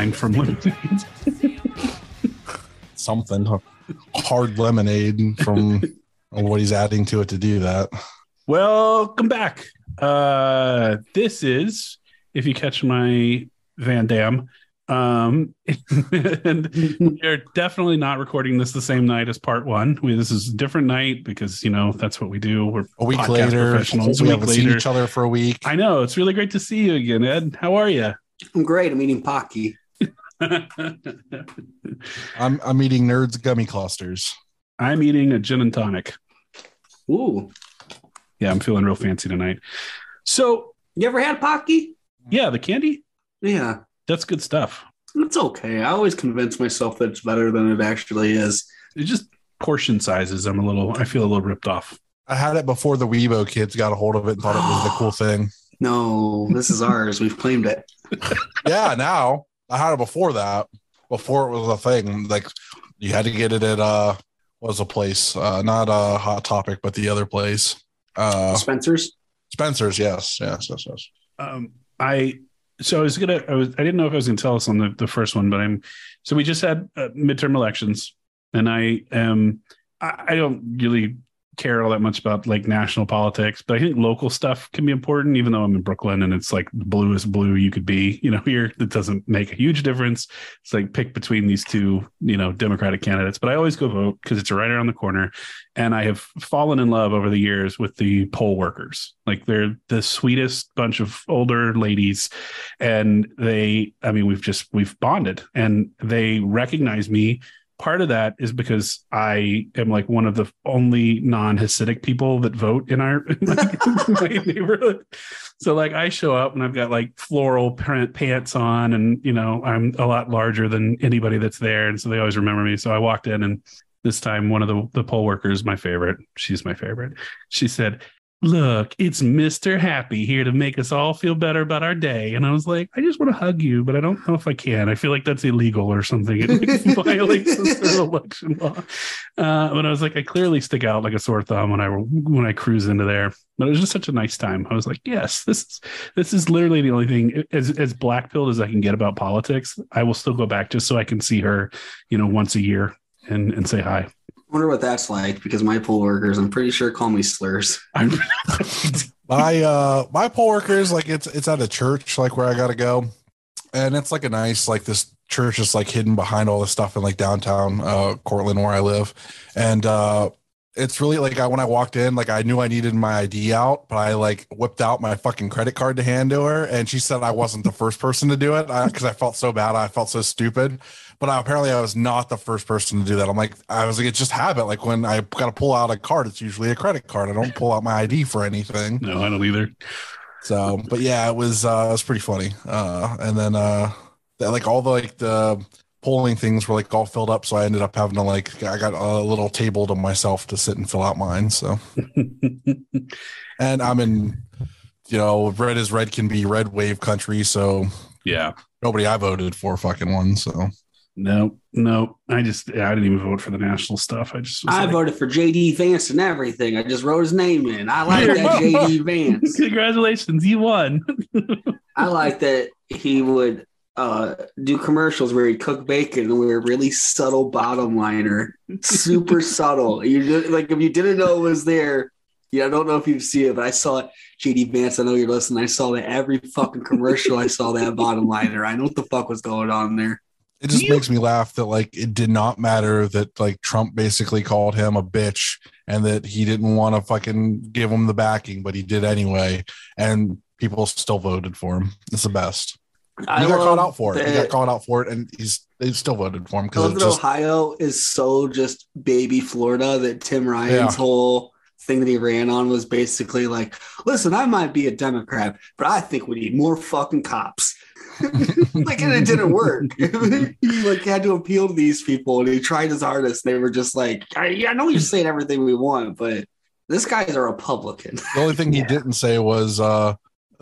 you can make lime from lemonade. Something hard lemonade from what he's adding to it to do that. Welcome back. Uh, this is, if you catch my Van Dam, um, and we are definitely not recording this the same night as part one. We, this is a different night because you know that's what we do. We're A week later, professionals. we A week haven't seen each other for a week. I know it's really great to see you again, Ed. How are you? I'm great. I'm eating Pocky. I'm I'm eating nerds gummy clusters. I'm eating a gin and tonic. Ooh. Yeah, I'm feeling real fancy tonight. So You ever had Pocky? yeah, the candy Yeah. that's good stuff. It's okay. I always convince myself that it's better than it actually is. It's just portion sizes. I'm a little. I feel a little ripped off. I had it before the weeaboo kids got a hold of it and thought it was the cool thing. No, this is ours. We've claimed it. Yeah, now I had it before that. Before it was a thing. Like you had to get it at uh what was a place? Uh not a hot topic, but the other place. Uh Spencer's? Spencer's, yes, yes, yes, yes. um i so i was gonna i was i didn't know if i was gonna tell us on the, the first one but i'm so we just had uh, midterm elections and i am I, I don't really care all that much about like national politics but i think local stuff can be important even though i'm in brooklyn and it's like the bluest blue you could be you know here that doesn't make a huge difference it's like pick between these two you know democratic candidates but i always go vote because it's right around the corner and I have fallen in love over the years with the poll workers. Like they're the sweetest bunch of older ladies, and they, I mean, we've just we've bonded, and they recognize me. Part of that is because I am like one of the only non-Hasidic people that vote in our in my, my neighborhood. So like I show up and I've got like floral print pants on, and you know I'm a lot larger than anybody that's there, and so they always remember me. So I walked in and this time one of the, the poll workers my favorite she's my favorite she said look it's mr happy here to make us all feel better about our day. And i was like i just want to hug you but i don't know if i can. I feel like that's illegal or something. It like violates some sort of election law. Uh, but i was like i clearly stick out like a sore thumb when i when i cruise into there. But it was just such a nice time. I was like yes this is this is literally the only thing. As as black pilled as i can get about politics i will still go back just so i can see her you know once a year and and say hi. I wonder what that's like because my poll workers, I'm pretty sure, call me slurs. My uh my poll workers like it's it's at a church like where i gotta go and it's like a nice like this church is like hidden behind all this stuff in like downtown uh cortland where i live and uh it's really like I, when I walked in, like I knew I needed my ID out, but I like whipped out my fucking credit card to hand to her, and she said I wasn't the first person to do it because I, felt so bad, I felt so stupid. But I, apparently, I was not the first person to do that. I'm like, I was like, it's just habit. Like when I got to pull out a card, it's usually a credit card. I don't pull out my ID for anything. no, I don't either. So, but yeah, it was uh it was pretty funny. Uh and then uh the- like all the like the polling things were like all filled up, so I ended up having to like I got a little table to myself to sit and fill out mine. So and I'm in you know, red as red can be red wave country, so yeah. nobody I voted for fucking won. So No, no. I just I didn't even vote for the national stuff. I just was I like, voted for JD Vance and everything. I just wrote his name in. I like that JD Vance. Congratulations, you won. I like that he would uh, do commercials where he'd cook bacon and wear a really subtle bottom liner, super subtle. You did, like if you didn't know it was there, yeah, I don't know if you've seen it, but I saw it. JD Vance, I know you're listening. I saw that every fucking commercial. I saw that bottom liner. I know what the fuck was going on there. it just makes me laugh that like it did not matter that like Trump basically called him a bitch and that he didn't want to fucking give him the backing, but he did anyway. And people still voted for him. It's the best. I he got called out for it. He got called out for it, and he's they still voted for him because just Ohio is so just baby Florida that Tim Ryan's Yeah. whole thing that he ran on was basically like, listen, I might be a Democrat, but I think we need more fucking cops. like and it didn't work. he like had to appeal to these people and he tried his hardest. They were just like, I, I know you're saying everything we want, but this guy's a Republican. the only thing he didn't say was uh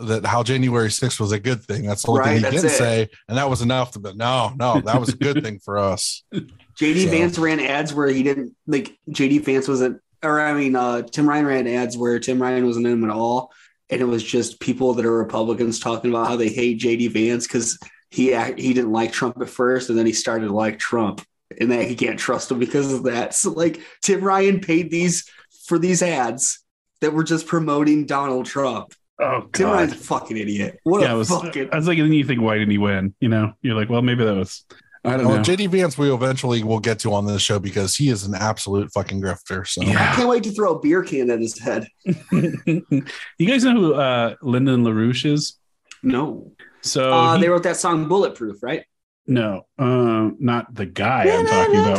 that how January 6th was a good thing. That's the only Right, thing he that's didn't it. say, and that was enough. To, but no, no, that was a good thing for us. JD So- Vance ran ads where he didn't like JD Vance wasn't, or I mean, uh, Tim Ryan ran ads where Tim Ryan wasn't in them at all, and it was just people that are Republicans talking about how they hate JD Vance because he act- he didn't like Trump at first, and then he started to like Trump, and that he can't trust him because of that. So like Tim Ryan paid these for these ads that were just promoting Donald Trump. Oh Tim god. Ryan's a fucking idiot. What yeah, a was. fucking I was like, then you think, why didn't he win? You know, you're like, well, maybe that was. I don't Well, know. JD Vance, we eventually will get to on this show because he is an absolute fucking grifter. So Yeah. I can't wait to throw a beer can at his head. you guys know who uh, Lyndon LaRouche is? No. So Uh, he- they wrote that song Bulletproof, right? no, uh, not the guy I'm talking about.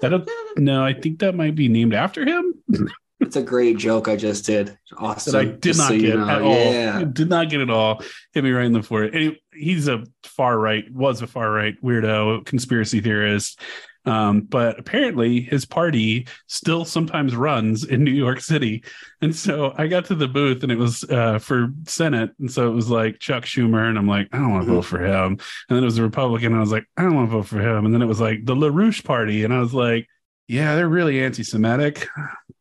That don't- no, I think that might be named after him. It's a great joke I just did. Awesome. that I did not so you get know. at all. Yeah. Did not get at all. Hit me right in the forehead. And he's a far right, was a far right weirdo, conspiracy theorist. Um, but apparently his party still sometimes runs in New York City. And so I got to the booth and it was uh, for Senate. And so it was like Chuck Schumer. And I'm like, I don't want to vote for him. And then it was a Republican. And I was like, I don't want to vote for him. And then it was like the LaRouche party. And I was like, yeah, they're really anti Semitic,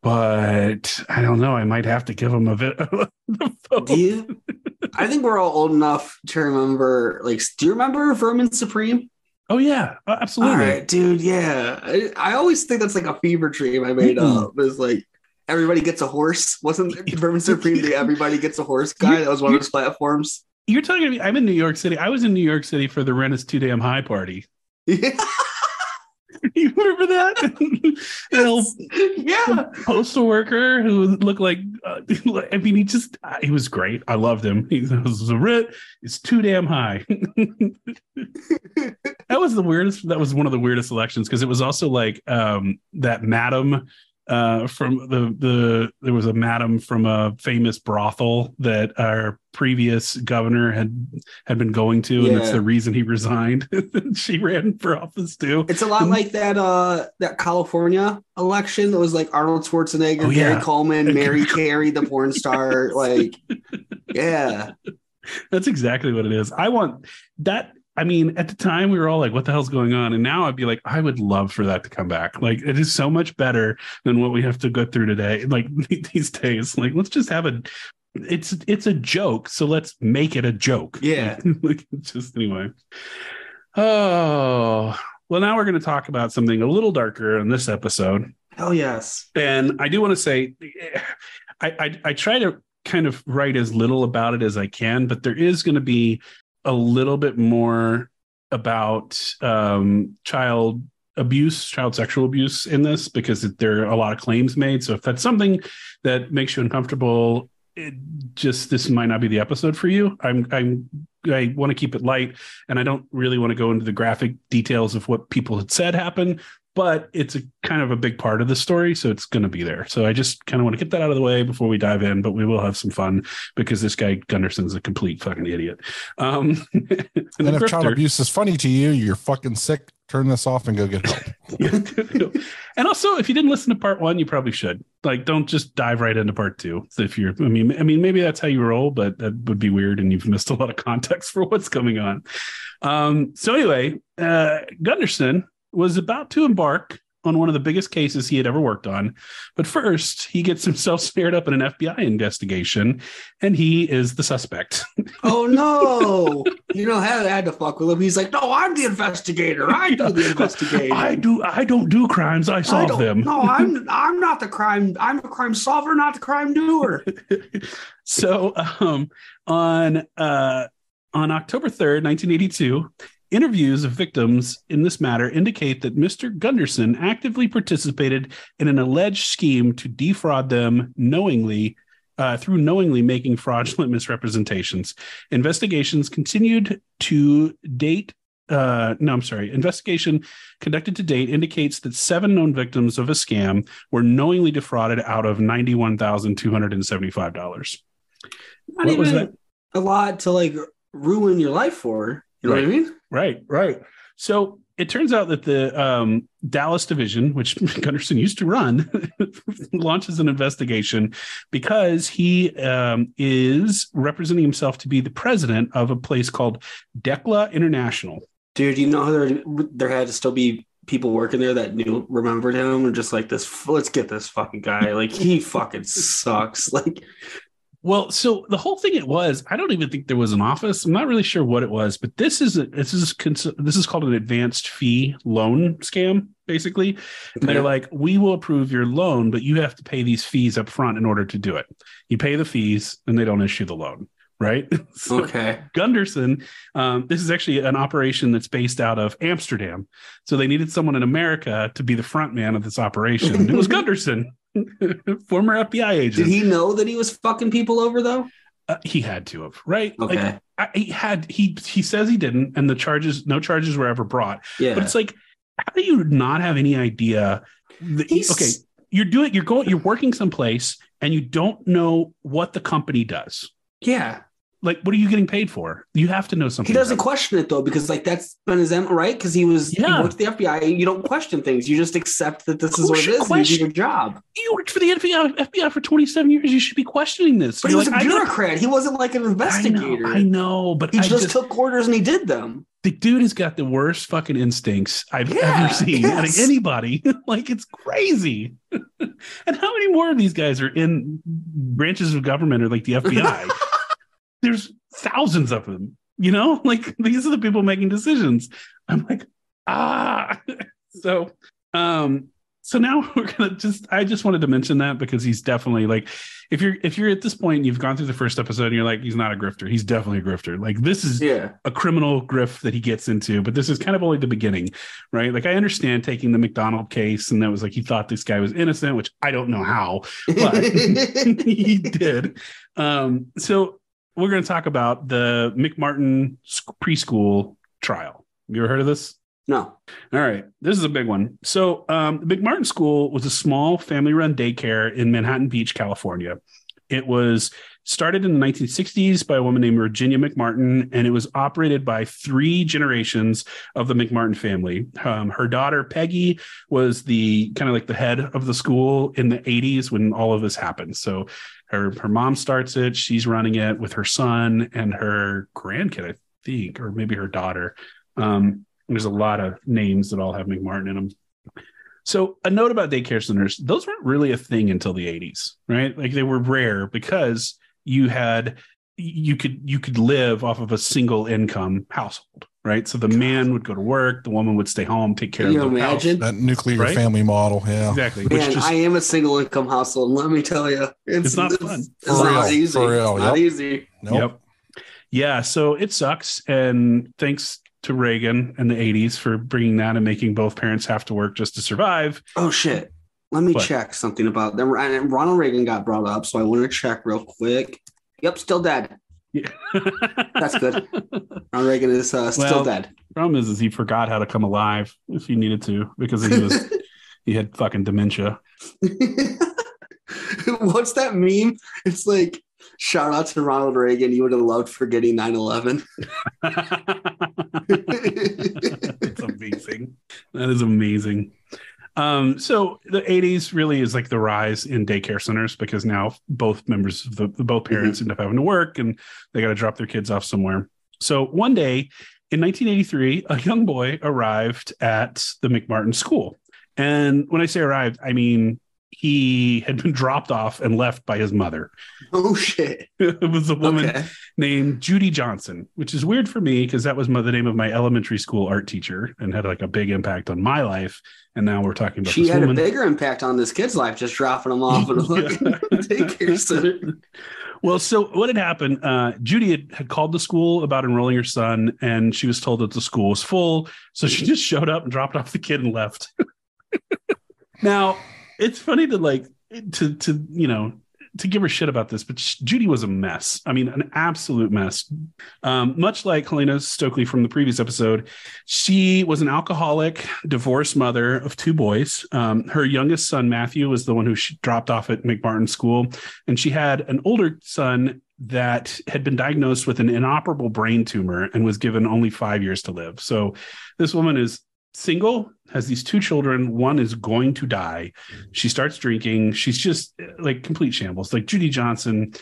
but I don't know. I might have to give them a bit of a vote. Do you? I think we're all old enough to remember. Like, do you remember Vermin Supreme? Oh, yeah, absolutely. All right, dude. Yeah, I, I always think that's like a fever dream I made Mm. up. It's like everybody gets a horse. Wasn't Vermin Supreme the everybody gets a horse guy? That was one of his platforms. You're talking to me. I'm in New York City. I was in New York City for the Rent is Too Damn High party. Yeah. you remember that? Little yeah. postal worker who looked like, uh, I mean, he just, uh, he was great. I loved him. He was the rent is too damn high. that was the weirdest. That was one of the weirdest elections because it was also like um, that madam uh, from the the there was a madam from a famous brothel that our previous governor had had been going to, and that's the reason he resigned. she ran for office too. It's a lot like that uh that California election that was like Arnold Schwarzenegger, Oh, Gary. Coleman, Mary Carey, the porn star. Like, yeah. That's exactly what it is. I want that. I mean, at the time we were all like, what the hell's going on? And now I'd be like, I would love for that to come back. Like it is so much better than what we have to go through today. Like these days, like let's just have a it's it's a joke. So let's make it a joke. Yeah. like just anyway. Oh well, now we're going to talk about something a little darker in this episode. Hell yes. And I do want to say, I, I I try to kind of write as little about it as I can, but there is going to be a little bit more about um, child abuse, child sexual abuse in this because there are a lot of claims made. So if that's something that makes you uncomfortable, it just this might not be the episode for you. I'm I'm I want to keep it light, and I don't really want to go into the graphic details of what people had said happened but it's a kind of a big part of the story, so it's going to be there. So I just kind of want to get that out of the way before we dive in. But we will have some fun because this guy Gunderson's a complete fucking idiot. Um, and And if child abuse is funny to you, you're fucking sick. Turn this off and go get help. and also, if you didn't listen to part one, you probably should. Like, don't just dive right into part two. If you're, I mean, I mean, maybe that's how you roll, but that would be weird, and you've missed a lot of context for what's coming on. Um, so anyway, uh, Gunderson was about to embark on one of the biggest cases he had ever worked on, but first he gets himself snared up in an FBI investigation, and he is the suspect. Oh no. you know, I had, I had to fuck with him. He's like, no, I'm the investigator. I do the investigating. I do, I don't do crimes. I I solve don't- them. No, I'm I'm not the crime. I'm the crime solver, not the crime doer. so um, on uh, on October 3rd, 1982, interviews of victims in this matter indicate that Mr. Gunderson actively participated in an alleged scheme to defraud them knowingly. Uh, through knowingly making fraudulent misrepresentations, investigations continued to date. Uh, no, I'm sorry. Investigation conducted to date indicates that seven known victims of a scam were knowingly defrauded out of ninety-one thousand two hundred and seventy-five dollars. Not What was even a lot to like ruin your life for. You know what I mean? Right, right. So it turns out that the um, Dallas division, which Gunderson used to run, launches an investigation because he um, is representing himself to be the president of a place called Decla International. Dude, you know there there had to still be people working there that knew remembered him and just like this. Let's get this fucking guy. Like he fucking sucks. Like Well, so the whole thing it was, I don't even think there was an office. I'm not really sure what it was, but this is a, this is cons- this is called an advanced fee loan scam, basically. And they're like, we will approve your loan, but you have to pay these fees up front in order to do it. You pay the fees, and they don't issue the loan, right? so okay, Gunderson, um, this is actually an operation that's based out of Amsterdam. So they needed someone in America to be the front man of this operation. it was Gunderson, former FBI agent. did he know that he was fucking people over though? Uh, he had to have, right? Okay, Like I, he had he he says he didn't, and the charges, no charges were ever brought. yeah. But it's like, how do you not have any idea? That, okay, you're doing, you're going, you're working someplace, and you don't know what the company does. yeah, Like, what are you getting paid for? You have to know something. he doesn't question it though because like that's been his M, right? Because he was Yeah. he worked the FBI. You don't question things. You just accept that this is what it you is. You question- do your job. You worked for the FBI, FBI for 27 years. You should be questioning this. But he You're was like, a bureaucrat. He wasn't like an I know, investigator. I know, but He just, just, took orders and he did them. the dude has got the worst fucking instincts I've Yeah, ever seen out of anybody. like it's crazy. and how many more of these guys are in branches of government or like the FBI? There's thousands of them. You know, like these are the people making decisions. I'm like, ah. so, um, so now we're gonna just. I just wanted to mention that because he's definitely like, if you're if you're at this point, and you've gone through the first episode, and you're like, he's not a grifter. He's definitely a grifter. Like this is Yeah. a criminal grift that he gets into, but this is kind of only the beginning, right? Like I understand taking the MacDonald case, and that was like he thought this guy was innocent, which I don't know how, but he did. Um, so we're going to talk about the McMartin preschool trial. You ever heard of this? no. All right, this is a big one. So, um, the McMartin School was a small family-run daycare in Manhattan Beach, California. It was started in the 1960s by a woman named Virginia McMartin, and it was operated by three generations of the McMartin family. Um, her daughter Peggy was the kind of like the head of the school in the 80s when all of this happened. So, her her mom starts it. She's running it with her son and her grandkid, I think, or maybe her daughter. Um, there's a lot of names that all have McMartin in them. So, a note about daycare centers: those weren't really a thing until the '80s, right? Like they were rare because you had you could you could live off of a single income household, right? So the man would go to work, the woman would stay home, take care Can you of the imagine? That nuclear Right? family model. Yeah. house. Exactly. Which Man, just I am a single income household. and Let me tell you, it's, It's not fun. It's, For not real, easy. for real, It's not easy. Nope. Yep. Yeah, so it sucks. And thanks to Reagan and the 80s for bringing that and making both parents have to work just to survive. Oh shit. Let me What? check something about them. And Ronald Reagan got brought up, so I want to check real quick. Yep, still dead. Yeah. That's good. Ronald Reagan is uh, still Well, dead. Problem is, is he forgot how to come alive if he needed to because he was he had fucking dementia. What's that meme? It's like shout out to Ronald Reagan. You would have loved forgetting 9-11. That's amazing. That is amazing. Um, so the 80s really is like the rise in daycare centers because now both members of the, both parents end up having to work and they got to drop their kids off somewhere. So one day in 1983, a young boy arrived at the McMartin school. And when I say arrived, I mean he had been dropped off and left by his mother. Oh shit. it was a woman Okay. named Judy Johnson, which is weird for me because that was my, the name of my elementary school art teacher and had like a big impact on my life. And now we're talking about She had woman. a bigger impact on this kid's life, just dropping him off at a fucking daycare center. well, so what had happened? Uh, Judy had, had called the school about enrolling her son, and she was told that the school was full. So she just showed up and dropped off the kid and left. now, it's funny to like to to you know to give her shit about this, but Judy was a mess. I mean, an absolute mess. Um, much like Helena Stoeckley from the previous episode, she was an alcoholic, divorced mother of two boys. Um, her youngest son, Matthew, was the one who she dropped off at McMartin School. And she had an older son that had been diagnosed with an inoperable brain tumor and was given only five years to live. So this woman is single, has these two children. One is going to die. She starts drinking. She's just uh, like complete shambles. Like Judy Johnson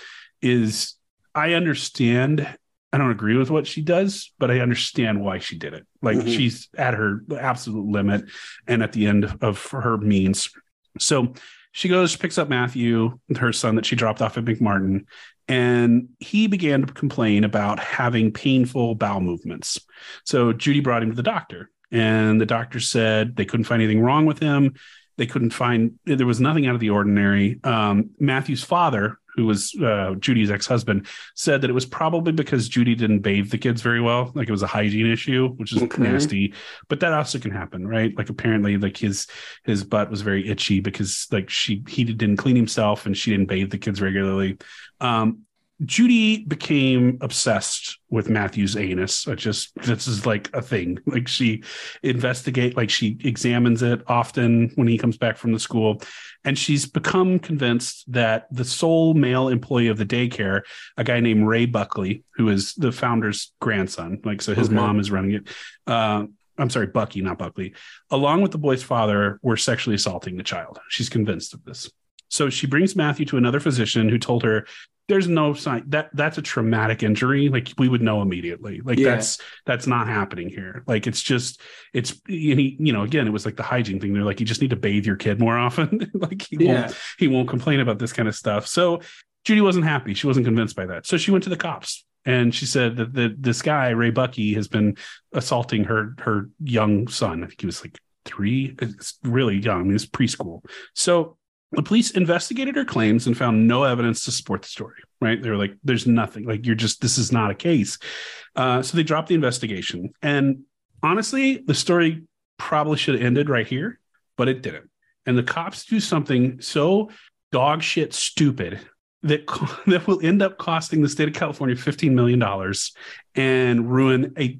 is, I understand I don't agree with what she does, but I understand why she did it. Like Mhm. she's at her absolute limit and at the end of her means. So she goes, picks up Matthew, her son that she dropped off at McMartin, and he began to complain about having painful bowel movements. So Judy brought him to the doctor, and the doctor said they couldn't find anything wrong with him. They couldn't find there was nothing out of the ordinary. Um, Matthew's father, who was uh, Judy's ex-husband, said that it was probably because Judy didn't bathe the kids very well, like it was a hygiene issue, which is Okay. nasty. But that also can happen, right? Like apparently, like his his butt was very itchy because like she he didn't clean himself and she didn't bathe the kids regularly. Um, Judy became obsessed with Matthew's anus. I just this is like a thing. Like she investigate, like she examines it often when he comes back from the school, and she's become convinced that the sole male employee of the daycare, a guy named Ray Buckley, who is the founder's grandson, like so his Okay. mom is running it. Uh, I'm sorry, Buckey, not Buckley, along with the boy's father, were sexually assaulting the child. She's convinced of this. So she brings Matthew to another physician who told her there's no sign that that's a traumatic injury. Like we would know immediately. Like Yeah. that's that's not happening here. Like it's just it's and he, you know, again, it was like the hygiene thing. They're like, you just need to bathe your kid more often. like he Yeah. won't he won't complain about this kind of stuff. So Judy wasn't happy. She wasn't convinced by that. So she went to the cops and she said that the, this guy, Ray Buckey, has been assaulting her her young son. I think he was like three. It's really young. I mean, it's preschool. So the police investigated her claims and found no evidence to support the story. Right? They were like, "There's nothing. Like you're just this is not a case." Uh, so they dropped the investigation. And honestly, the story probably should have ended right here, but it didn't. And the cops do something so dog shit stupid that that will end up costing the state of California fifteen million dollars and ruin a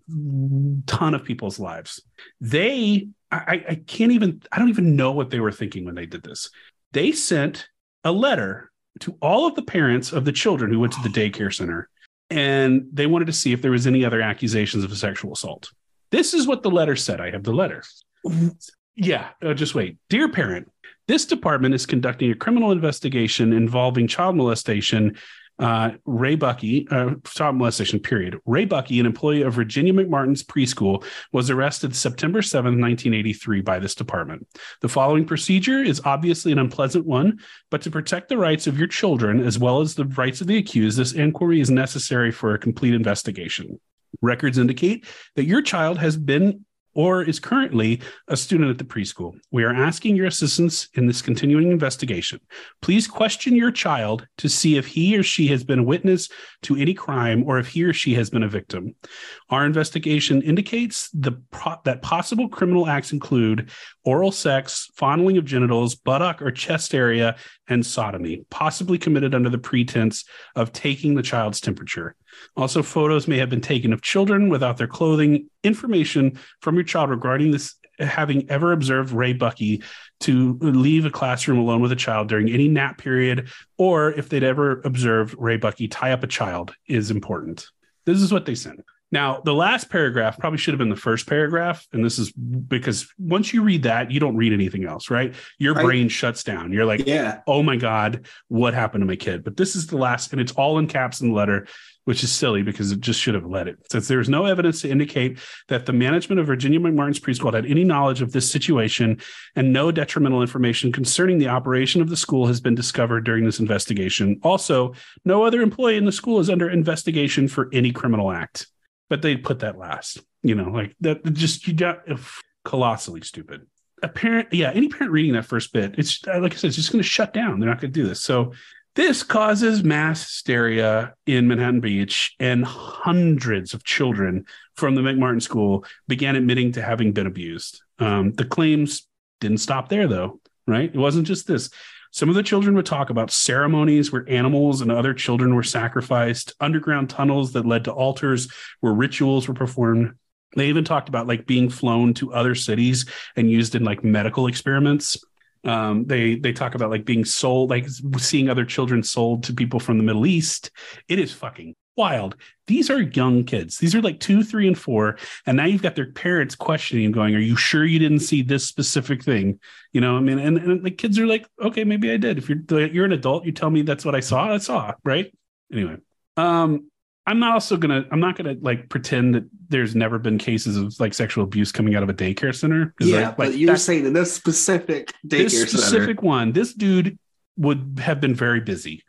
ton of people's lives. They, I, I can't even, I don't even know what they were thinking when they did this. They sent a letter to all of the parents of the children who went to the daycare center, and they wanted to see if there was any other accusations of sexual assault. This is what the letter said. I have the letter. Yeah, uh, just wait. Dear parent, this department is conducting a criminal investigation involving child molestation. Uh, Ray Buckey, uh, child molestation, period. Ray Buckey, an employee of Virginia McMartin's preschool, was arrested September 7, 1983, by this department. The following procedure is obviously an unpleasant one, but to protect the rights of your children as well as the rights of the accused, this inquiry is necessary for a complete investigation. Records indicate that your child has been or is currently a student at the preschool. We are asking your assistance in this continuing investigation. Please question your child to see if he or she has been a witness to any crime or if he or she has been a victim. Our investigation indicates the that possible criminal acts include oral sex, fondling of genitals, buttock or chest area, and sodomy, possibly committed under the pretense of taking the child's temperature. Also, photos may have been taken of children without their clothing. Information from your child regarding this having ever observed Ray Buckey to leave a classroom alone with a child during any nap period, or if they'd ever observed Ray Buckey tie up a child, is important. This is what they sent. Now, the last paragraph probably should have been the first paragraph. And this is because once you read that, you don't read anything else, right? Your brain shuts down. You're like, Yeah. oh my God, what happened to my kid? But this is the last, and it's all in caps in the letter, which is silly because it just should have let it. Since there is no evidence to indicate that the management of Virginia McMartin's preschool had any knowledge of this situation, and no detrimental information concerning the operation of the school has been discovered during this investigation. Also, no other employee in the school is under investigation for any criminal act. But they put that last, you know, like that just you got colossally stupid a parent, yeah, any parent reading that first bit, it's like I said, it's just going to shut down. They're not going to do this. So this causes mass hysteria in Manhattan Beach, and hundreds of children from the McMartin School began admitting to having been abused. Um, the claims didn't stop there, though, right? It wasn't just this. Some of the children would talk about ceremonies where animals and other children were sacrificed, underground tunnels that led to altars where rituals were performed. They even talked about like being flown to other cities and used in like medical experiments. Um, they they talk about like being sold, like seeing other children sold to people from the Middle East. It is fucking wild. These are young kids. These are like two, three, and four, and now you've got their parents questioning and going, "Are you sure you didn't see this specific thing?" You know, I mean, and, and the kids are like, "Okay, maybe I did." If you're you're an adult, you tell me that's what I saw. I saw, right? Anyway, um, I'm not also gonna. I'm not gonna like pretend that there's never been cases of like sexual abuse coming out of a daycare center. Yeah, like, like, but you're saying in this specific daycare this center. specific one. This dude would have been very busy.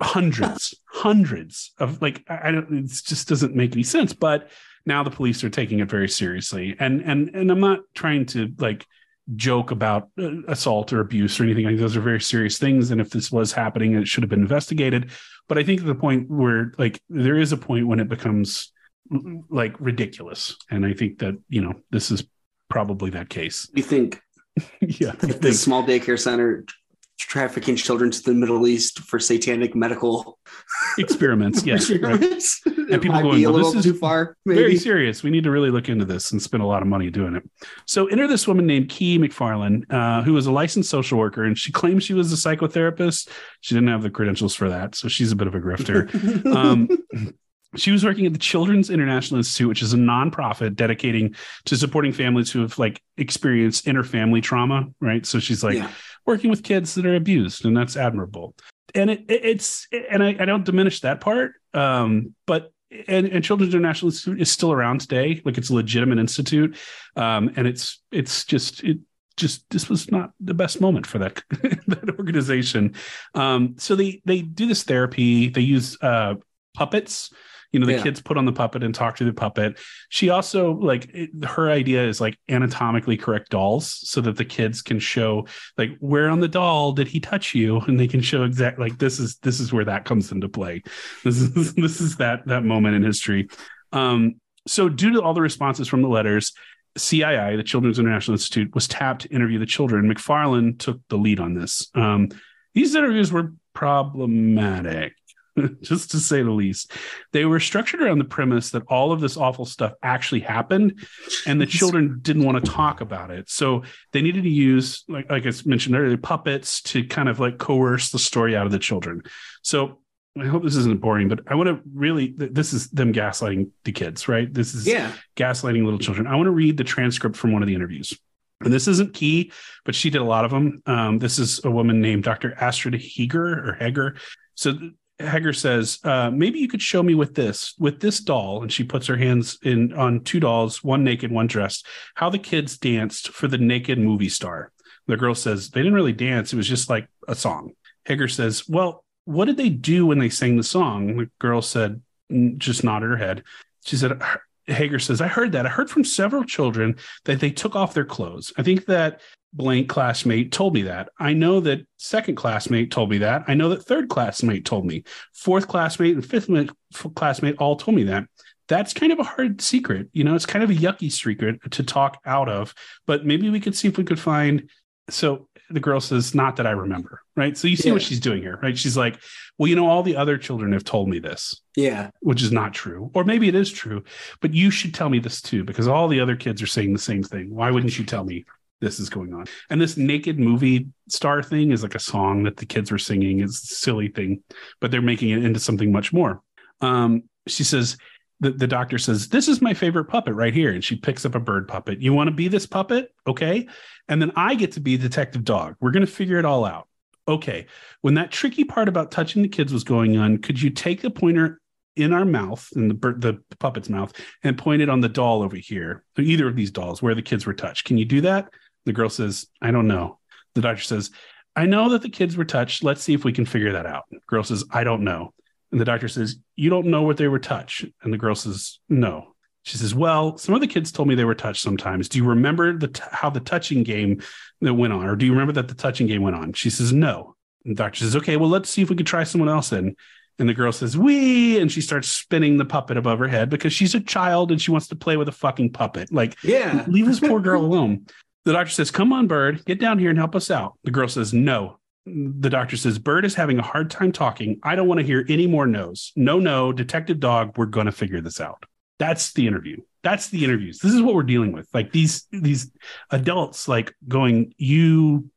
Hundreds, hundreds of like. I I don't. It just doesn't make any sense. But now the police are taking it very seriously, and and and I'm not trying to like joke about uh, assault or abuse or anything like those are very serious things and if this was happening it should have been investigated but i think the point where like there is a point when it becomes like ridiculous. And i think that you know this is probably that case. You think yeah. I this think- small daycare center trafficking children to the Middle East for satanic medical experiments yes right. experiments? It people might going, be a "Well, this little is too far. Maybe. very serious we need to really look into this and spend a lot of money doing it so enter this woman named Kee mcfarland uh, who is a licensed social worker and she claims she was a psychotherapist she didn't have the credentials for that so she's a bit of a grifter um, she was working at the Children's International Institute, which is a nonprofit dedicating to supporting families who have like experienced interfamily trauma, right? So she's like Yeah. Working with kids that are abused, and that's admirable. And it, it- it's and I, I don't diminish that part, um, but and, and Children's International Institute is still around today, like it's a legitimate institute, um, and it's it's just it just this was not the best moment for that that organization. Um, so they they do this therapy. They use uh, puppets. You know, the Yeah. kids put on the puppet and talk to the puppet. She also like it, her idea is like anatomically correct dolls so that the kids can show like where on the doll did he touch you, and they can show exact like this is this is where that comes into play. This is this is that that moment in history. Um, so due to all the responses from the letters, CII, the Children's International Institute, was tapped to interview the children. McFarland took the lead on this. Um, these interviews were problematic, just to say the least. They were structured around the premise that all of this awful stuff actually happened, and the children didn't want to talk about it. So they needed to use, like, like I mentioned earlier, puppets to kind of like coerce the story out of the children. So I hope this isn't boring, but I want to really, this is them gaslighting the kids, right? This is Yeah. gaslighting little children. I want to read the transcript from one of the interviews. And this isn't Kee, but she did a lot of them. Um, this is a woman named Dr. Astrid Heger or Heger. So Heger says, uh, maybe you could show me with this, with this doll. And she puts her hands in on two dolls, one naked, one dressed, how the kids danced for the naked movie star. The girl says, they didn't really dance. It was just like a song. Heger says, well, what did they do when they sang the song? The girl said, just nodded her head. She said, Hager says, I heard that. I heard from several children that they took off their clothes. I think that blank classmate told me that. I know that second classmate told me that. I know that third classmate told me. Fourth classmate and fifth classmate all told me that. That's kind of a hard secret. You know, it's kind of a yucky secret to talk out of, but maybe we could see if we could find. So the girl says, Not that I remember. Right. So you see what she's doing here, right? She's like, Well, you know, all the other children have told me this Yeah. which is not true. Or maybe it is true, but you should tell me this too, because all the other kids are saying the same thing. Why wouldn't you tell me this is going on? And this naked movie star thing is like a song that the kids were singing. It's a silly thing, but they're making it into something much more. Um, she says, the, the doctor says, This is my favorite puppet right here. And she picks up a bird puppet. You want to be this puppet? Okay. And then I get to be Detective Dog. We're going to figure it all out. Okay. When that tricky part about touching the kids was going on, could you take the pointer in our mouth, in the the puppet's mouth, and point it on the doll over here, either of these dolls where the kids were touched? Can you do that? The girl says, I don't know. The doctor says, I know that the kids were touched. Let's see if we can figure that out. The girl says, I don't know. And the doctor says, You don't know what they were touched. And the girl says, No. She says, Well, some of the kids told me they were touched sometimes. Do you remember the t- how the touching game that went on? Or do you remember that the touching game went on? She says, No. And the doctor says, Okay, well, let's see if we could try someone else in. And the girl says, Wee. And she starts spinning the puppet above her head because she's a child and she wants to play with a fucking puppet. Like, Yeah. leave this poor girl alone. The doctor says, Come on, Bird, get down here and help us out. The girl says, No. The doctor says, Bird is having a hard time talking. I don't want to hear any more no's. No, no, Detective Dog, we're going to figure this out. That's the interview. That's the interviews. This is what we're dealing with. Like these these adults like going, You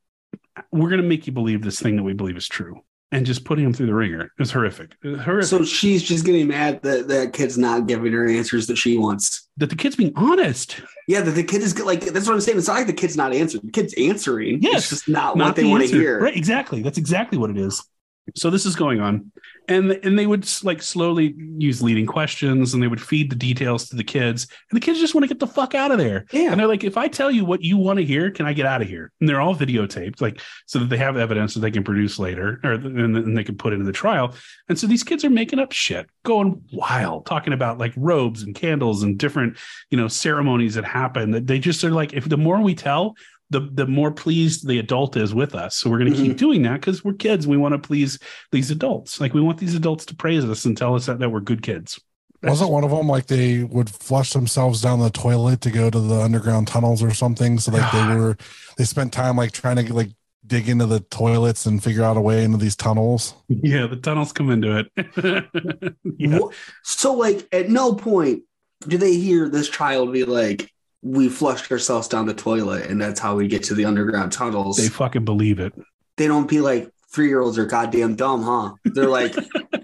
we're going to make you believe this thing that we believe is true. And just putting them through the ringer is horrific. It's horrific. So she's just getting mad that that kid's not giving her answers that she wants. that the kid's being honest. Yeah, that the kid is like that's what I'm saying. It's not like the kid's not answering. The kid's answering. Yes. It's just not, Not what they the want to hear. Right, exactly. That's exactly what it is. So this is going on, and and they would like slowly use leading questions, and they would feed the details to the kids, and the kids just want to get the fuck out of there. Yeah. And they're like, if I tell you what you want to hear, can I get out of here? And they're all videotaped, like so that they have evidence that they can produce later, or and, and they can put into the trial. And so these kids are making up shit, going wild, talking about like robes and candles and different, you know, ceremonies that happen. That they just are like, if the more we tell, the the more pleased the adult is with us. So we're going to keep mm-hmm. doing that because we're kids. We want to please these adults. Like we want these adults to praise us and tell us that, that we're good kids. Wasn't one of them like they would flush themselves down the toilet to go to the underground tunnels or something? So like they were, they spent time like trying to like dig into the toilets and figure out a way into these tunnels. Yeah, the tunnels come into it. yeah. So, like, at no point do they hear this child be like, "We flushed ourselves down the toilet, and that's how we get to the underground tunnels." They fucking believe it. They don't be like, three year olds are goddamn dumb, huh? They're like,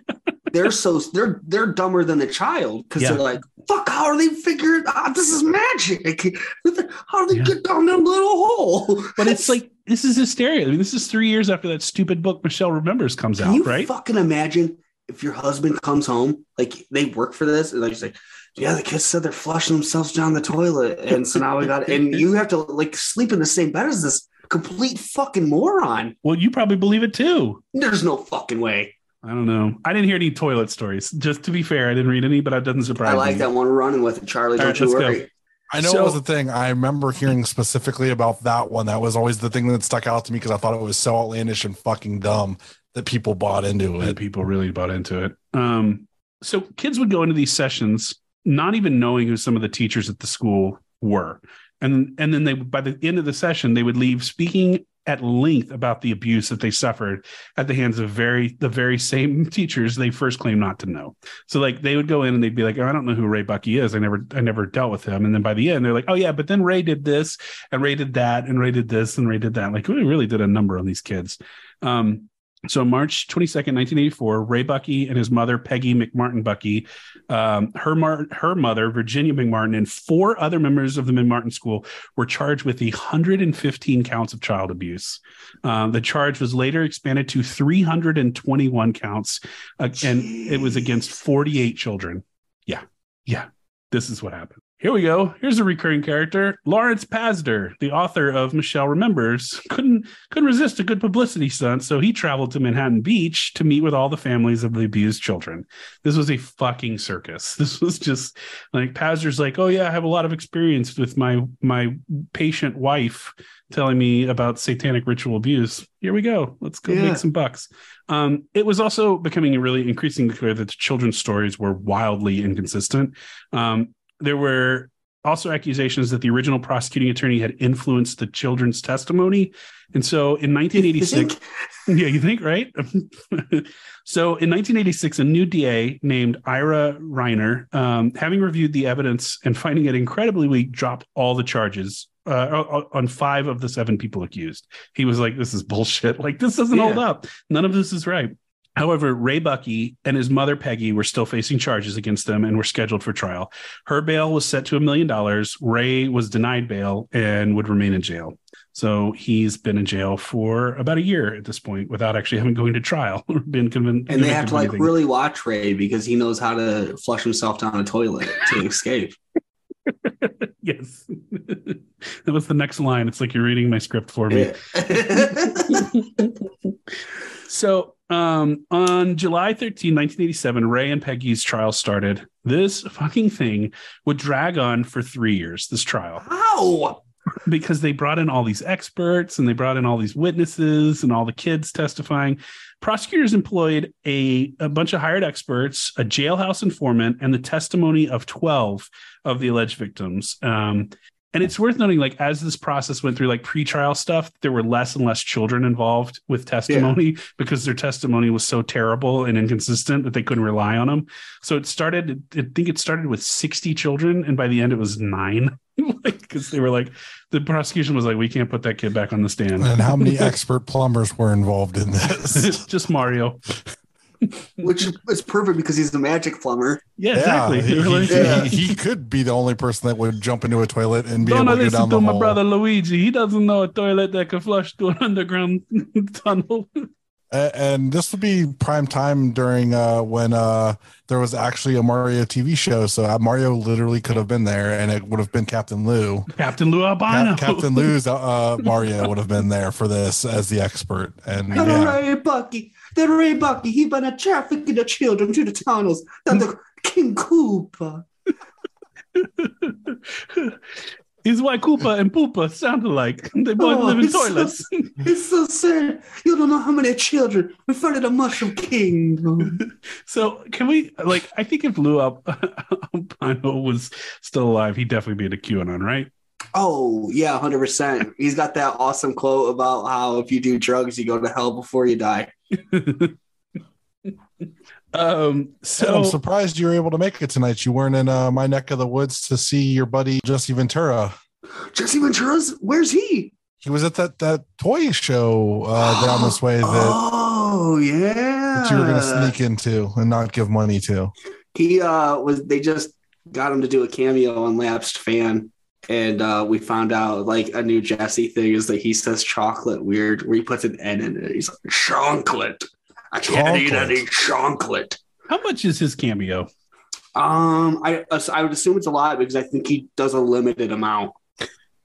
they're so they're they're dumber than a child because Yeah. they're like, "Fuck, how are they figuring? out this is magic. How do they Yeah. get down that little hole?" But it's like this is hysteria. I mean, this is three years after that stupid book Michelle Remembers comes Can out, you right? fucking imagine if your husband comes home, like they work for this, and they just like, yeah, the kids said they're flushing themselves down the toilet, and so now we got, and you have to like sleep in the same bed as this complete fucking moron. Well, you probably believe it too. There's no fucking way. I don't know. I didn't hear any toilet stories. Just to be fair, I didn't read any, but it doesn't surprise me. I like me. that one running with it, Charlie. All Don't right, you let's go. worry. I know So- it was a thing. I remember hearing specifically about that one. That was always the thing that stuck out to me because I thought it was so outlandish and fucking dumb that people bought into and it. people really bought into it. Um, so kids would go into these sessions not even knowing who some of the teachers at the school were, and and then they by the end of the session they would leave speaking at length about the abuse that they suffered at the hands of very the very same teachers they first claimed not to know. So like they would go in and they'd be like, oh, I don't know who Ray Buckey is. I never I never dealt with him. And then by the end they're like, oh yeah, but then Ray did this and Ray did that and Ray did this and Ray did that. Like we really did a number on these kids. Um, so March 22nd, 1984, Ray Buckey and his mother, Peggy McMartin Buckey, um, her, mar- her mother, Virginia McMartin, and four other members of the McMartin School were charged with 115 counts of child abuse. Um, the charge was later expanded to 321 counts, uh, and it was against 48 children. Yeah, yeah, this is what happened. Here we go. Here's a recurring character, Lawrence Pazder, the author of Michelle Remembers. Couldn't couldn't resist a good publicity stunt, so he traveled to Manhattan Beach to meet with all the families of the abused children. This was a fucking circus. This was just like Pazder's like, "Oh yeah, I have a lot of experience with my my patient wife telling me about satanic ritual abuse. Here we go. Let's go Yeah. make some bucks." Um, it was also becoming really increasingly clear that the children's stories were wildly inconsistent. Um, there were also accusations that the original prosecuting attorney had influenced the children's testimony. And so in 1986, yeah, you think, right? so in 1986, a new DA named Ira Reiner, um, having reviewed the evidence and finding it incredibly weak, dropped all the charges uh, on five of the seven people accused. He was like, this is bullshit. Like, this doesn't hold up. None of this is right. However, Ray Buckey and his mother Peggy were still facing charges against them and were scheduled for trial. Her bail was set to a million dollars. Ray was denied bail and would remain in jail. So he's been in jail for about a year at this point without actually having going to trial or been convinced. And they have to like really watch Ray because he knows how to flush himself down a toilet to escape. yes. that was the next line. It's like you're reading my script for me. Yeah. So um, on July 13, 1987, Ray and Peggy's trial started. This fucking thing would drag on for three years, this trial, How? because they brought in all these experts and they brought in all these witnesses and all the kids testifying. Prosecutors employed a, a bunch of hired experts, a jailhouse informant, and the testimony of 12 of the alleged victims. Um, and it's worth noting, like, as this process went through, like pretrial stuff, there were less and less children involved with testimony because their testimony was so terrible and inconsistent that they couldn't rely on them. So it started, I think it started with 60 children, and by the end, it was nine. like, because they were like, the prosecution was like, we can't put that kid back on the stand. And how many expert plumbers were involved in this? Just Mario. Which is perfect because he's the magic plumber. Yeah, exactly. he, They were like, he- Yeah. he could be the only person that would jump into a toilet and be Don't able to go listen down to the my hole. brother Luigi. He doesn't know a toilet that can flush through an underground tunnel. A- and this would be prime time during uh, when uh, there was actually a Mario TV show. So uh, Mario literally could have been there, and it would have been Captain Lou. Captain Lou Albano. Cap- Captain Lou's uh, Mario would have been there for this as the expert. And yeah, Ray Buckey, the Ray Buckey, he been a trafficking the children through the tunnels. That the King Koopa. Is why Koopa and Poopa sound alike. They both Oh, live in oh, it's so- toilets. It's so sad. You don't know how many children in front of the Mushroom King. So can we like? I think if Lou Al- Albano was still alive, he'd definitely be in a QAnon, right? Oh yeah, hundred percent. He's got that awesome quote about how if you do drugs, you go to hell before you die. um. so So I'm surprised you were able to make it tonight. You weren't in uh, my neck of the woods to see your buddy Jesse Ventura. Jesse Ventura's, where's he? He was at that that toy show uh, down this way that, Oh yeah, that you were going to sneak into and not give money to. He uh was. They just got him to do a cameo on Lapsed Fan, and uh we found out like a new Jesse thing is that he says chocolate weird, where he puts an N in it. He's like chocolate. I can't eat any chocolate. how much is his cameo? Um, I I would assume it's a lot because I think he does a limited amount.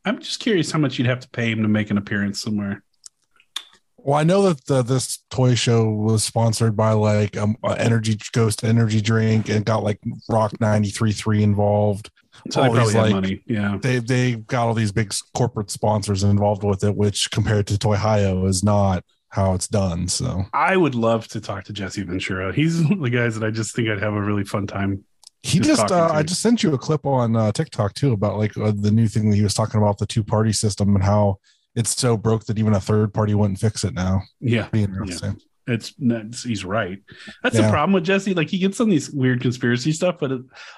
I'm just curious how much you'd have to pay him to make an appearance somewhere. Well, I know that the, this toy show was sponsored by like um, energy Ghost energy drink and got like Rock 93.3 involved. So they Oh, he's have like- money. Yeah. They they got all these big corporate sponsors involved with it, which compared to Toy Hio is not how it's done. So I would love to talk to Jesse Ventura. He's one of the guys that I just think I'd have a really fun time. he Just just, uh, I just sent you a clip on uh, TikTok too about like uh, the new thing that he was talking about the two party system and how it's so broke that even a third party wouldn't fix it now. Yeah. Be interesting. It's, it's he's right. That's the problem with Jesse. Like he gets on these weird conspiracy stuff, but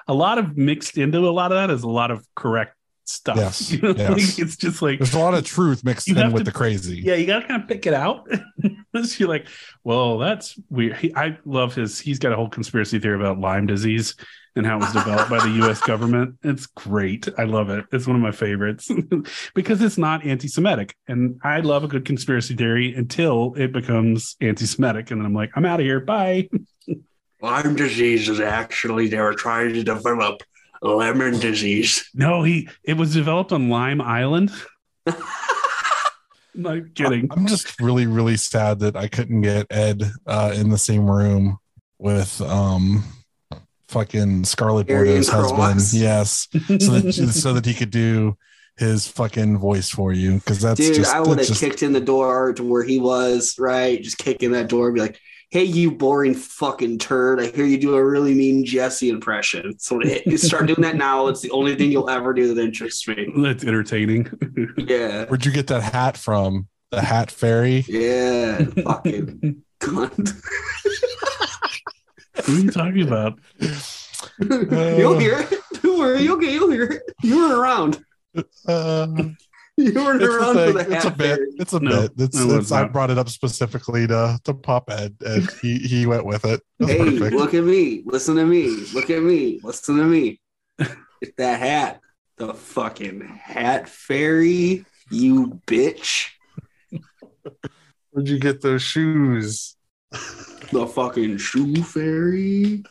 a lot of mixed into a lot of that is a lot of correct stuff. Yes, You know, yes. like, it's just like There's a lot of truth mixed in with to- the crazy. yeah, you got to kind of pick it out. You're like, well, that's weird. He, I love his. He's got a whole conspiracy theory about Lyme disease and how it was developed by the U.S. government. It's great. I love it. It's one of my favorites because it's not anti-Semitic, and I love a good conspiracy theory until it becomes anti-Semitic, and then I'm like, I'm out of here. Bye. Lyme disease is actually they were trying to develop lemon disease. No, he. It was developed on Lime Island. not kidding. I'm just really, really sad that I couldn't get Ed uh, in the same room with um fucking Scarlet Arian Bordeaux's husband. Yes. So that so that he could do his fucking voice for you. Because that's Dude, just I would have just kicked in the door to where he was, right? Just kicking that door and be like, hey, you boring fucking turd. I hear you do a really mean Jesse impression. So you start doing that now. It's the only thing you'll ever do that interests me. That's entertaining. Yeah. where'd you get that hat from? The hat fairy? Yeah. Fucking cunt. What are you talking about? you'll hear it. Don't worry. You'll get, you'll hear it. You weren't around. Uh, You weren't it's, around a for the it's a hat bit. fairy. It's a No, bit. It's, no, it's, it's I brought it up specifically to to Pop Ed, and he he went with it. That's Hey, perfect. look at me. Listen to me. Look at me. Listen to me. Get that hat. The fucking hat fairy, you bitch. Where'd you get those shoes? The fucking shoe fairy.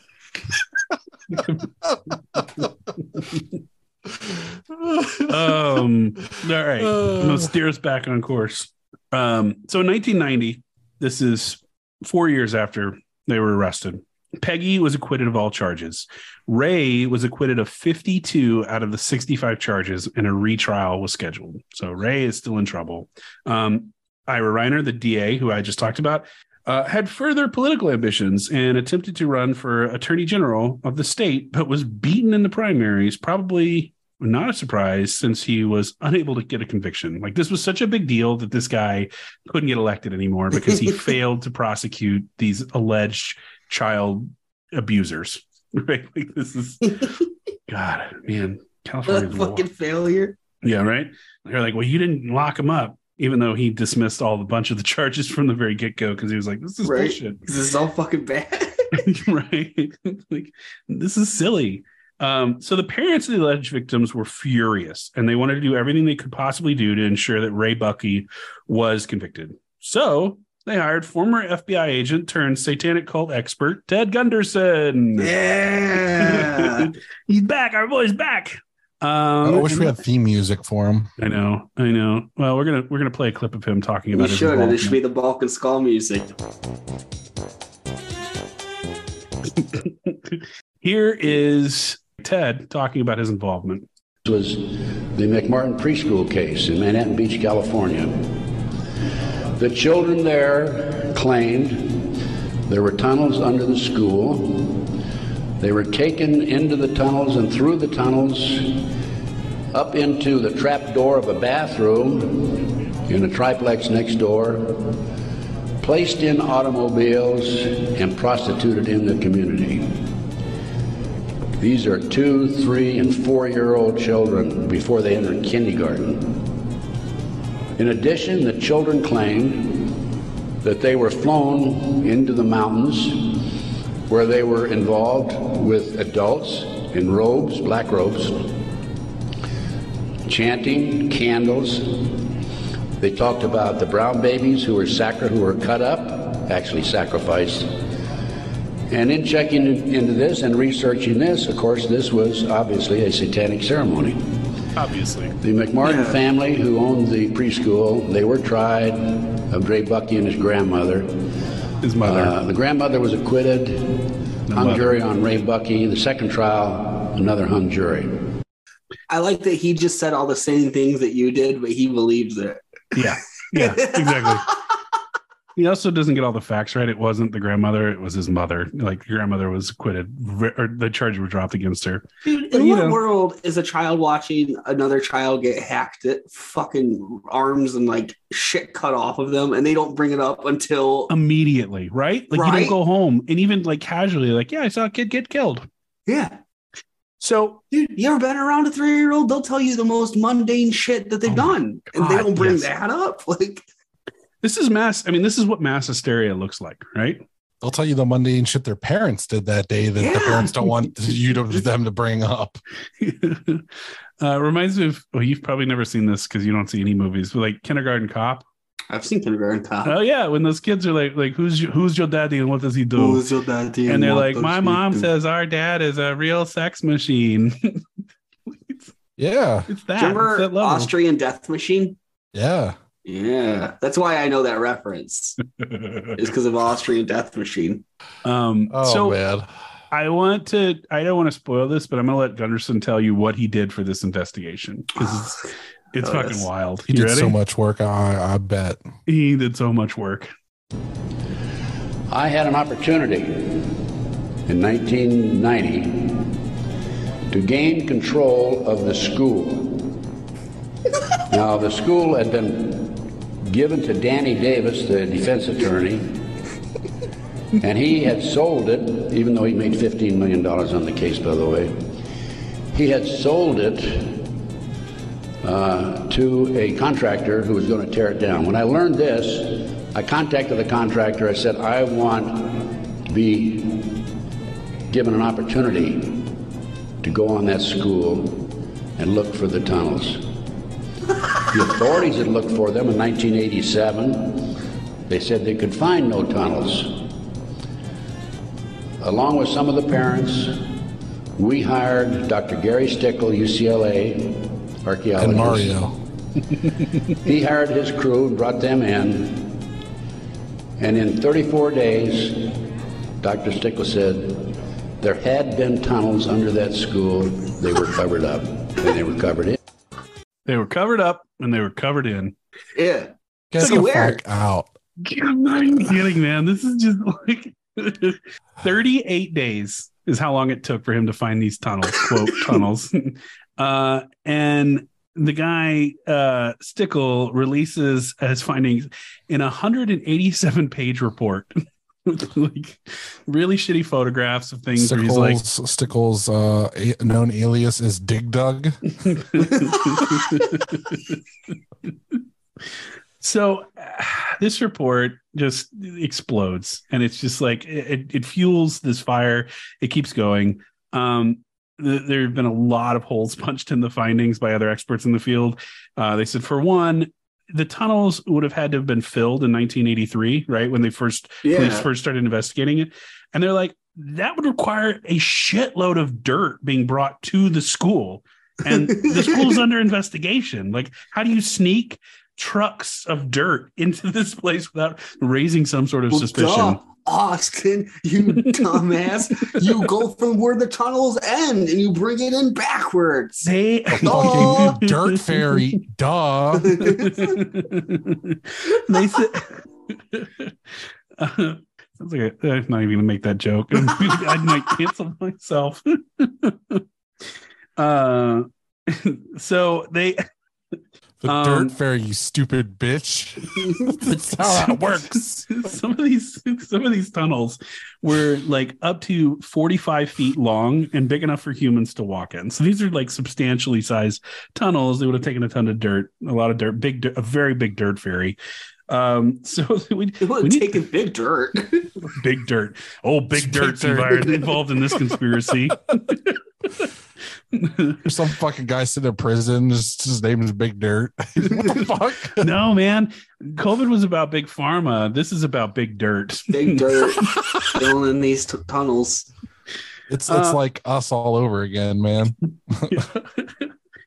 Um, all right. Let's steer us back on course. Um, so in 1990, this is four years after they were arrested. Peggy was acquitted of all charges. Ray was acquitted of 52 out of the 65 charges, and a retrial was scheduled. So Ray is still in trouble. Um, Ira Reiner, the DA, who I just talked about, uh, had further political ambitions and attempted to run for attorney general of the state, but was beaten in the primaries, probably not a surprise since he was unable to get a conviction. Like this was such a big deal that this guy couldn't get elected anymore because he failed to prosecute these alleged child abusers. Right? Like this is God, man, California. fucking failure. Yeah, right. They're like, well, you didn't lock him up, even though he dismissed all the bunch of the charges from the very get go because he was like, this is Right. bullshit. This is all fucking bad. right? like this is silly. Um, so the parents of the alleged victims were furious, and they wanted to do everything they could possibly do to ensure that Ray Buckey was convicted. So they hired former FBI agent turned satanic cult expert Ted Gunderson. Yeah. He's back. Our boy's back. Um, I wish we had theme music for him. I know, I know. Well, we're gonna we're gonna play a clip of him talking about you should, and it should be the Balkan Skull music. Here is Ted talking about his involvement. This was the McMartin preschool case in Manhattan Beach, California. The children there claimed there were tunnels under the school. They were taken into the tunnels and through the tunnels up into the trap door of a bathroom in a triplex next door, placed in automobiles, and prostituted in the community. These are two, three, and four year old children before they enter kindergarten. In addition, the children claimed that they were flown into the mountains where they were involved with adults in robes, black robes, chanting, candles. They talked about the brown babies who were sacri- who were cut up, actually sacrificed. And in checking into this and researching this, of course, this was obviously a satanic ceremony. Obviously, The McMartin Yeah. family, who owned the preschool, they were tried of Ray Buckey and his grandmother. His mother. Uh, the grandmother was acquitted. Hung mother. jury on Ray Buckey. The second trial, another hung jury. I like that he just said all the same things that you did, but he believes it. yeah, yeah, exactly. He also doesn't get all the facts right. It wasn't the grandmother; it was his mother. Like grandmother was acquitted, or the charges were dropped against her. Dude, But, in you what know. world is a child watching another child get hacked at fucking arms and like shit cut off of them and they don't bring it up until Immediately, right? Like you don't go home and even like casually, like, yeah, I saw a kid get killed. Yeah. So Dude, you ever been around a three year old? They'll tell you the most mundane shit that they've Oh done. And they don't bring yes. that up. Like this is mass. I mean, this is what mass hysteria looks like, right? They'll tell you the mundane shit their parents did that day that the parents don't want you to them to bring up. uh, reminds me of. Well, you've probably never seen this because you don't see any movies, but like Kindergarten Cop. I've seen kindergarten cop. Oh yeah, when those kids are like, like who's your, who's your daddy and what does he do? Who's your daddy and they're like, my mom do?" says our dad is a real sex machine. it's, Yeah, it's Do that. you it's remember that. Austrian Death Machine? yeah. Yeah. That's why I know that reference. Is because of Austrian Death Machine. um, Oh so man, I want to. I don't want to spoil this, but I'm going to let Gunderson tell you what he did for this investigation because it's it's Oh, fucking yes. wild. he You did ready? so much work. I I bet. He did so much work. I had an opportunity in 1990 to gain control of the school. now, the school had been given to Danny Davis, the defense attorney, and he had sold it, even though he made $15 million on the case, by the way. He had sold it uh, to a contractor who was going to tear it down. When I learned this, I contacted the contractor. I said, I want to be given an opportunity to go on that school and look for the tunnels. The authorities had looked for them in 1987. They said they could find no tunnels. Along with some of the parents, we hired Dr. Gary Stickel, UCLA archaeologist. And Mario. He hired his crew and brought them in. And in 34 days, Dr. Stickel said there had been tunnels under that school. They were covered up. And they were covered in. They were covered up and they were covered in. Yeah. Get So the where? fuck out. I'm not even kidding, man. This is just like 38 days is how long it took for him to find these tunnels, quote tunnels. Uh, and the guy uh, Stickel releases his findings in a 187 page report. like really shitty photographs of things where he's like Stickels, Stickels, uh, a- known alias is Dig Dug. so uh, this report just explodes and it's just like it, it fuels this fire. It keeps going. Um there have been a lot of holes punched in the findings by other experts in the field. Uh, they said for one the tunnels would have had to have been filled in 1983, right? When they first police first started investigating it, and they're like that would require a shitload of dirt being brought to the school, and the school's under investigation. Like, how do you sneak trucks of dirt into this place without raising some sort of Well, suspicion? duh, Austin, you dumbass. you go from where the tunnels end and you bring it in backwards. They. Fucking dirt fairy. Duh. they said uh, sounds like a, I'm not even gonna make that joke. I might cancel myself. uh, so they The Um, dirt fairy, you stupid bitch. That's how that works. some of these some of these tunnels were like up to 45 feet long and big enough for humans to walk in so these are like substantially sized tunnels they would have taken a ton of dirt a lot of dirt big a very big dirt fairy um so we, It we would need take a big dirt. big dirt oh big Big dirt's dirt. involved involved in this conspiracy some fucking guy sitting in prison. Just, his name is Big Dirt. what the fuck? no man covid was about big pharma this is about big dirt Big dirt filling in these t- tunnels. It's it's Uh, like us all over again, man.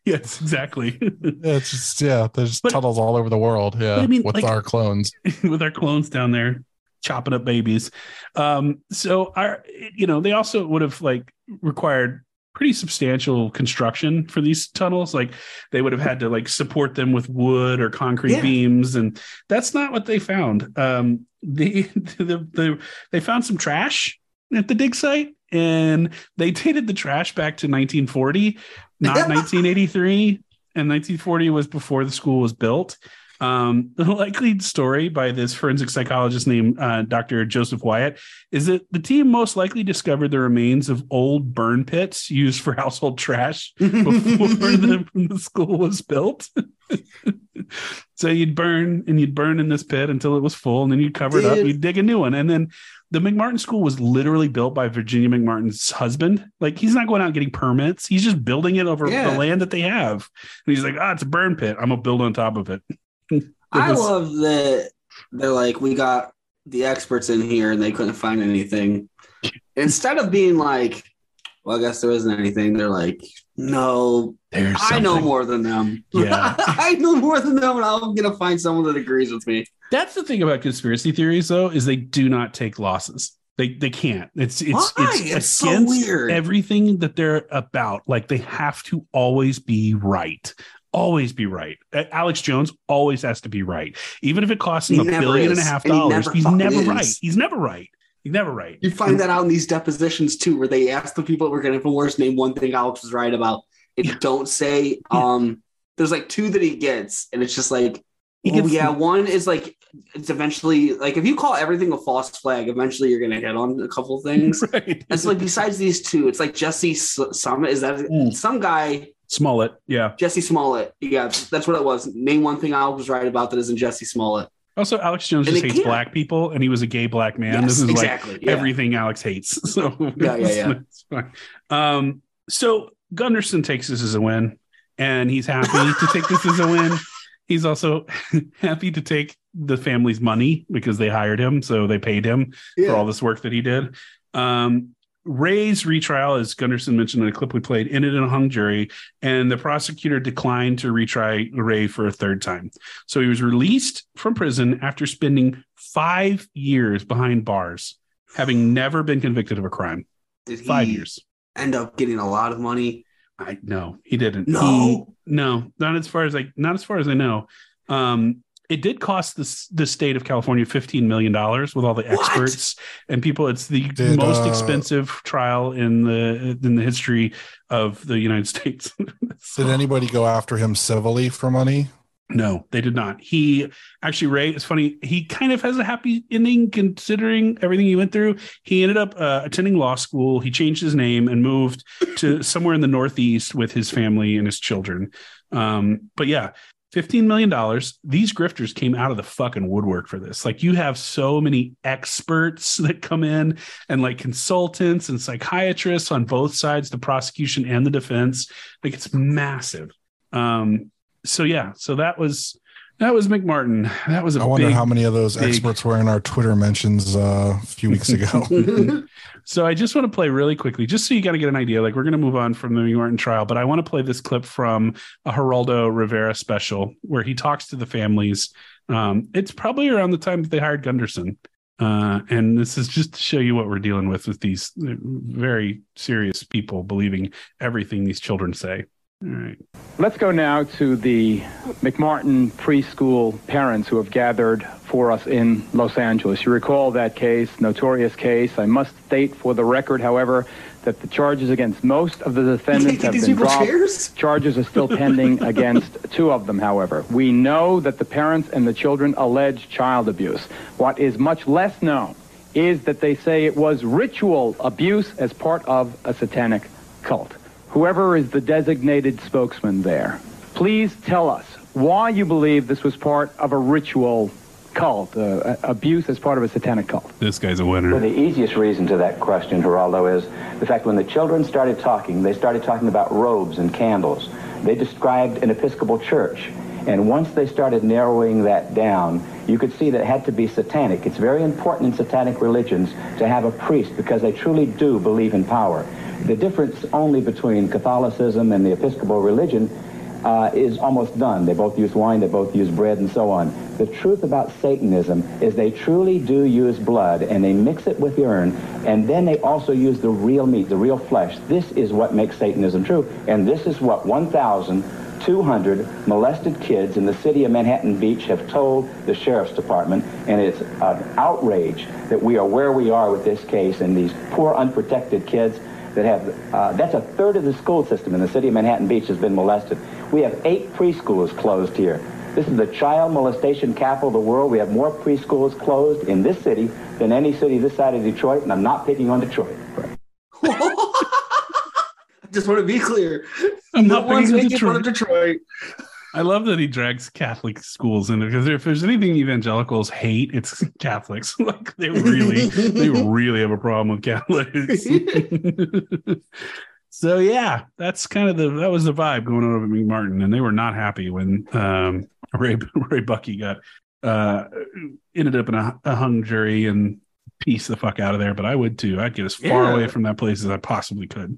yes exactly Yeah, it's just yeah, there's But- tunnels all over the world. Yeah, I mean, with like- our clones. with our clones down there chopping up babies. Um, so our, you know, they also would have like required pretty substantial construction for these tunnels. Like they would have had to like support them with wood or concrete Yeah. beams, and that's not what they found. Um, the, the the they found some trash at the dig site, and they dated the trash back to 1940, not 1983. And 1940 was before the school was built. Um, the likely story by this forensic psychologist named uh, Dr. Joseph Wyatt is that the team most likely discovered the remains of old burn pits used for household trash before the, the school was built. so you'd burn and you'd burn in this pit until it was full, and then you'd cover it up, you'd dig a new one. And then the McMartin school was literally built by Virginia McMartin's husband. Like he's not going out getting permits, he's just building it over Yeah. the land that they have. And he's like, ah, it's a burn pit. I'm gonna build on top of it. It I was- love that they're like, we got the experts in here and they couldn't find anything. Instead of being like, well, I guess there isn't anything, they're like, no, There's I know more than them. Yeah. I know more than them, and I'm going to find someone that agrees with me. That's the thing about conspiracy theories, though, is they do not take losses. They they can't. It's it's Why? it's, It's so against weird. everything that they're about. Like they have to always be right. Always be right. Alex Jones always has to be right, even if it costs him He a billion and a half And he dollars. never He's never is. right. He's never right. He's never right. You find that out in these depositions too, where they ask the people that were going getting worse name one thing Alex was right about. It Yeah. don't say um there's like two that he gets, and it's just like oh yeah, one is like it's eventually like if you call everything a false flag, eventually you're gonna hit on a couple things. right. It's like besides these two, it's like Jesse S- Summit. Is that Mm. some guy? Smollett. Yeah. Jussie Smollett. Yeah, that's what it was. Name one thing Alex was right about that isn't Jussie Smollett. Also, Alex Jones And just hates can't. black people, and he was a gay black man. Yes, this is like yeah. everything Alex hates. So Yeah, yeah, yeah. it's fine. Um, so Gunderson takes this as a win, and he's happy to take this as a win. He's also happy to take the family's money because they hired him, so they paid him Yeah. for all this work that he did. Um, Ray's retrial, as Gunderson mentioned in a clip we played, ended in a hung jury, and the prosecutor declined to retry Ray for a third time. So he was released from prison after spending five years behind bars, having never been convicted of a crime. Did he Five years. end up getting a lot of money? I no, he didn't. No. He- no, not as far as I not as far as I know. Um, it did cost the the state of California fifteen million dollars with all the What? experts and people. It's the Did, most uh, expensive trial in the in the history of the United States. Did anybody go after him civilly for money? No, they did not. He actually, Ray, it's funny. He kind of has a happy ending considering everything he went through. He ended up uh, attending law school. He changed his name and moved to somewhere in the Northeast with his family and his children. Um, but yeah, $15 million. These grifters came out of the fucking woodwork for this. Like, you have so many experts that come in and like consultants and psychiatrists on both sides, the prosecution and the defense. Like, it's massive. Um, so yeah, so that was That was McMartin. That was a I wonder big, how many of those big- experts were in our Twitter mentions uh, a few weeks ago. So I just want to play really quickly, just so you got to get an idea. Like we're going to move on from the McMartin trial, but I want to play this clip from a Geraldo Rivera special where he talks to the families. Um, it's probably around the time that they hired Gunderson. Uh, and this is just to show you what we're dealing with with these uh, very serious people believing everything these children say. All right. Let's go now to the McMartin preschool parents who have gathered for us in Los Angeles. You recall that case, notorious case. I must state for the record, however, that the charges against most of the defendants have been dropped. chairs? Charges are still pending against two of them, however. We know that the parents and the children allege child abuse. What is much less known is that they say it was ritual abuse as part of a satanic cult. Whoever is the designated spokesman there, please tell us why you believe this was part of a ritual cult, uh, abuse as part of a satanic cult. This guy's a Well, winner. the easiest reason to that question, Geraldo, is the fact when the children started talking, they started talking about robes and candles. They described an Episcopal church. And once they started narrowing that down, you could see that it had to be satanic. It's very important in satanic religions to have a priest because they truly do believe in power. The difference only between Catholicism and the Episcopal religion uh, is almost done. They both use wine, they both use bread, and so on. The truth about Satanism is they truly do use blood, and they mix it with urine, and then they also use the real meat, the real flesh. This is what makes Satanism true, and this is what 1,200 molested kids in the city of Manhattan Beach have told the sheriff's department, and it's an outrage that we are where we are with this case, and these poor unprotected kids that have, uh, that's a third of the school system in the city of Manhattan Beach has been molested. We have eight preschools closed here. This is the child molestation capital of the world. We have more preschools closed in this city than any city this side of Detroit, and I'm not picking on Detroit. I Just want to be clear. I'm no not one's picking on making fun of Detroit. Detroit. I love that he drags Catholic schools in because if there's anything evangelicals hate, it's Catholics. like they really, they really have a problem with Catholics. so yeah, that's kind of the that was the vibe going on over at McMartin, and they were not happy when um, Ray Ray Buckey got uh, ended up in a, a hung jury and piece the fuck out of there. But I would too. I'd get as far Yeah. away from that place as I possibly could.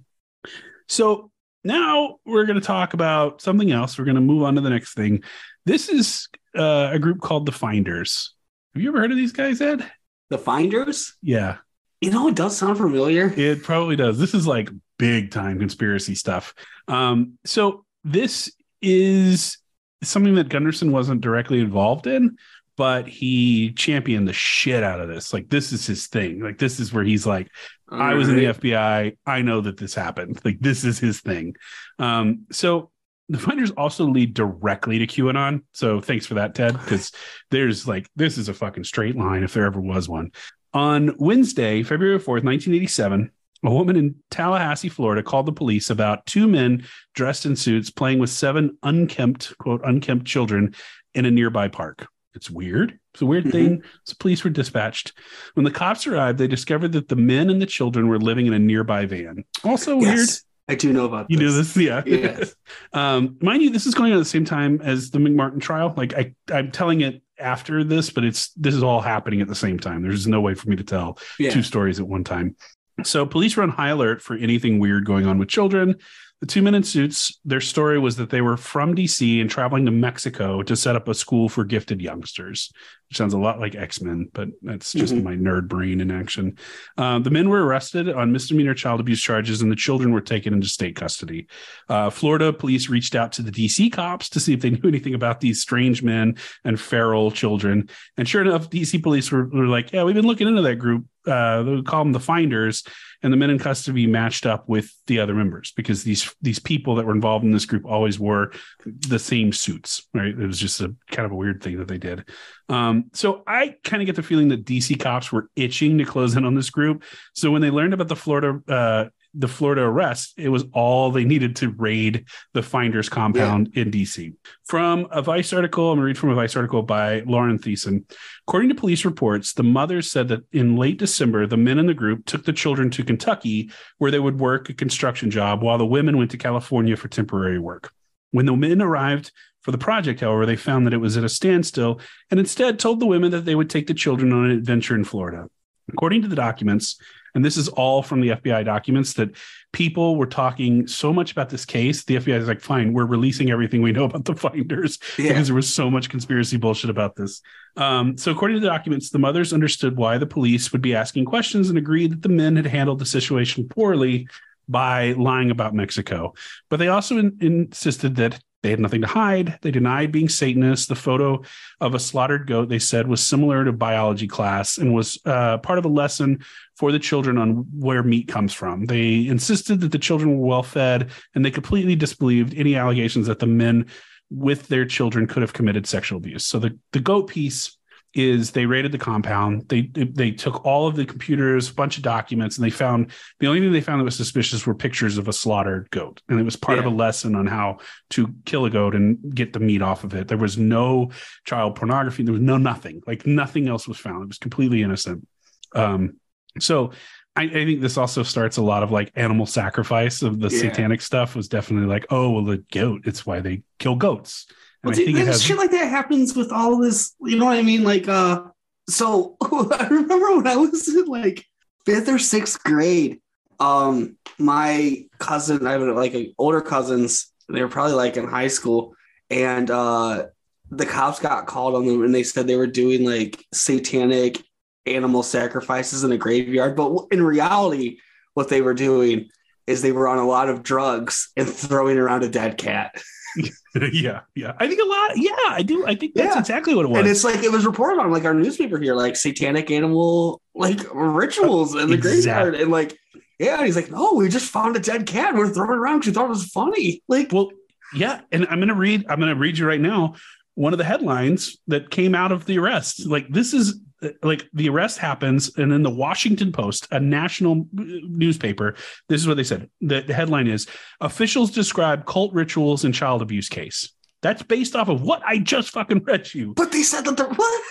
So now we're going to talk about something else. We're going to move on to the next thing. This is uh, a group called the Finders. Have you ever heard of these guys, Ed? The Finders? Yeah, You know, it does sound familiar. it probably does. This is like big time conspiracy stuff. Um, so this is something that Gunderson wasn't directly involved in, but he championed the shit out of this. Like this is his thing. Like this is where he's like, I was in the FBI. I know that this happened. Like this is his thing. Um, so the finders also lead directly to QAnon. So thanks for that, Ted, because there's like this is a fucking straight line if there ever was one. On Wednesday, February 4th, 1987, a woman in Tallahassee, Florida called the police about two men dressed in suits playing with seven unkempt, quote, unkempt children in a nearby park. It's weird. It's a weird Mhm. thing. So police were dispatched. When the cops arrived, they discovered that the men and the children were living in a nearby van. Also weird. I do know about You this. knew this, yeah. Yes. um, mind you, this is going on at the same time as the McMartin trial. Like I, I'm telling it after this, but it's this is all happening at the same time. There's no way for me to tell Yeah. two stories at one time. So police were on high alert for anything weird going on with children. The two men in suits, their story was that they were from DC and traveling to Mexico to set up a school for gifted youngsters, which sounds a lot like X Men, but that's just Mhm. my nerd brain in action. Uh, the men were arrested on misdemeanor child abuse charges, and the children were taken into state custody. Uh, Florida police reached out to the DC cops to see if they knew anything about these strange men and feral children. And sure enough, DC police were, were like, Yeah, we've been looking into that group. Uh, they call them the Finders. And the men in custody matched up with the other members because these these people that were involved in this group always wore the same suits, right? It was just a kind of a weird thing that they did. Um, so I kind of get the feeling that DC cops were itching to close in on this group. So when they learned about the Florida uh, the Florida arrest, it was all they needed to raid the Finders compound in DC. From a Vice article, I'm going to read from a Vice article by Lauren Thiessen. According to police reports, the mothers said that in late December, the men in the group took the children to Kentucky, where they would work a construction job, while the women went to California for temporary work. When the men arrived For the project, however, they found that it was at a standstill and instead told the women that they would take the children on an adventure in Florida. According to the documents, and this is all from the FBI documents, that people were talking so much about this case. The FBI is like, fine, we're releasing everything we know about the finders Yeah. because there was so much conspiracy bullshit about this. Um, so, according to the documents, the mothers understood why the police would be asking questions and agreed that the men had handled the situation poorly by lying about Mexico. But they also in- insisted that they had nothing to hide. They denied being Satanists. The photo of a slaughtered goat, they said, was similar to biology class and was uh, part of a lesson for the children on where meat comes from. They insisted that the children were well fed, and they completely disbelieved any allegations that the men with their children could have committed sexual abuse. So the, the goat piece is they raided the compound. They they took all of the computers, a bunch of documents, and they found the only thing they found that was suspicious were pictures of a slaughtered goat, and it was part of a lesson on how to kill a goat and get the meat off of it. There was no child pornography. There was no nothing. Like nothing else was found. It was completely innocent. Um, so I, I think this also starts a lot of like animal sacrifice of the Yeah. satanic stuff was definitely like, oh well, the goat. It's why they kill goats. Well, I dude, has shit like that happens with all this. You know what I mean? Like, uh, so I remember when I was in like fifth or sixth grade, um, my cousin, I have like older cousins, they were probably like in high school, and uh, the cops got called on them, and they said they were doing like satanic animal sacrifices in a graveyard, but in reality, what they were doing is they were on a lot of drugs and throwing around a dead cat. yeah, yeah. I think a lot. Yeah, I do. I think that's Yeah. exactly what it was. And it's like it was reported on like our newspaper here, like satanic animal like rituals in the Exactly. graveyard. And like, yeah, he's like, No, we just found a dead cat we're throwing it around because we thought it was funny. Like well, yeah. And I'm gonna read. I'm gonna read you right now one of the headlines that came out of the arrest. Like this is like the arrest happens, and then the Washington Post, a national newspaper. This is what they said. The, the headline is: Officials describe cult rituals and child abuse case. That's based off of what I just fucking read you. but they said that they're what?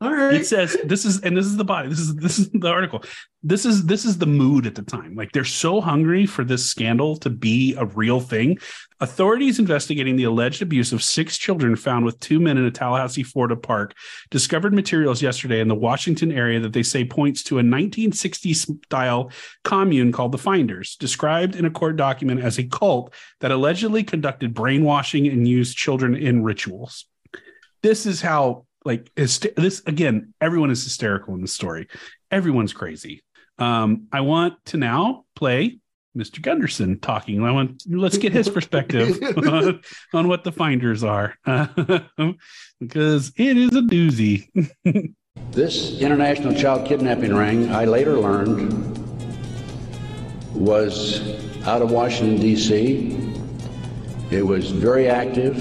All right. It says this is and this is the body. This is this is the article. This is this is the mood at the time. Like they're so hungry for this scandal to be a real thing. Authorities investigating the alleged abuse of six children found with two men in a Tallahassee, Florida park discovered materials yesterday in the Washington area that they say points to a 1960s style commune called the Finders, described in a court document as a cult that allegedly conducted brainwashing and used children in rituals. This is how like hyster- this again everyone is hysterical in this story. Everyone's crazy. Um i want to now play mr gunderson talking. I want let's get his perspective on, on what the finders are. Because it is a doozy. This international child kidnapping ring, I later learned, was out of Washington, D.C. It was very active,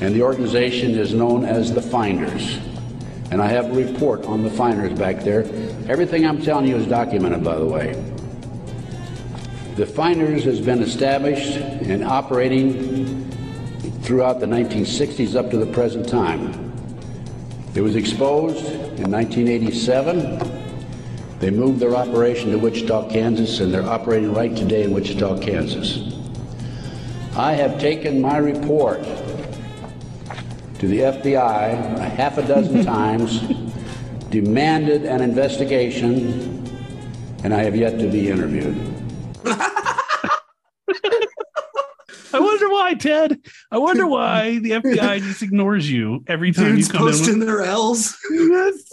and the organization is known as the Finders. And I have a report on the Finders back there. Everything I'm telling you is documented, by the way. The Finders has been established and operating throughout the 1960s up to the present time. It was exposed in 1987. They moved their operation to Wichita, Kansas, and they're operating right today in Wichita, Kansas. I have taken my report to the FBI a half a dozen times, demanded an investigation, and I have yet to be interviewed. i wonder why ted i wonder why the fbi just ignores you every time Dudes you come in posting with- their L's. Yes.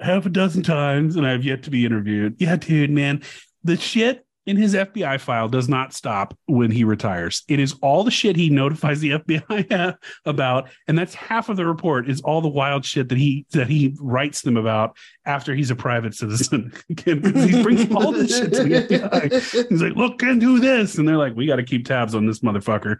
half a dozen times and I've yet to be interviewed. Yeah, dude, man. The shit in his FBI file does not stop when he retires. It is all the shit he notifies the FBI about, and that's half of the report is all the wild shit that he that he writes them about after he's a private citizen. He brings all this shit to the FBI. He's like, look into this. And they're like, we got to keep tabs on this motherfucker.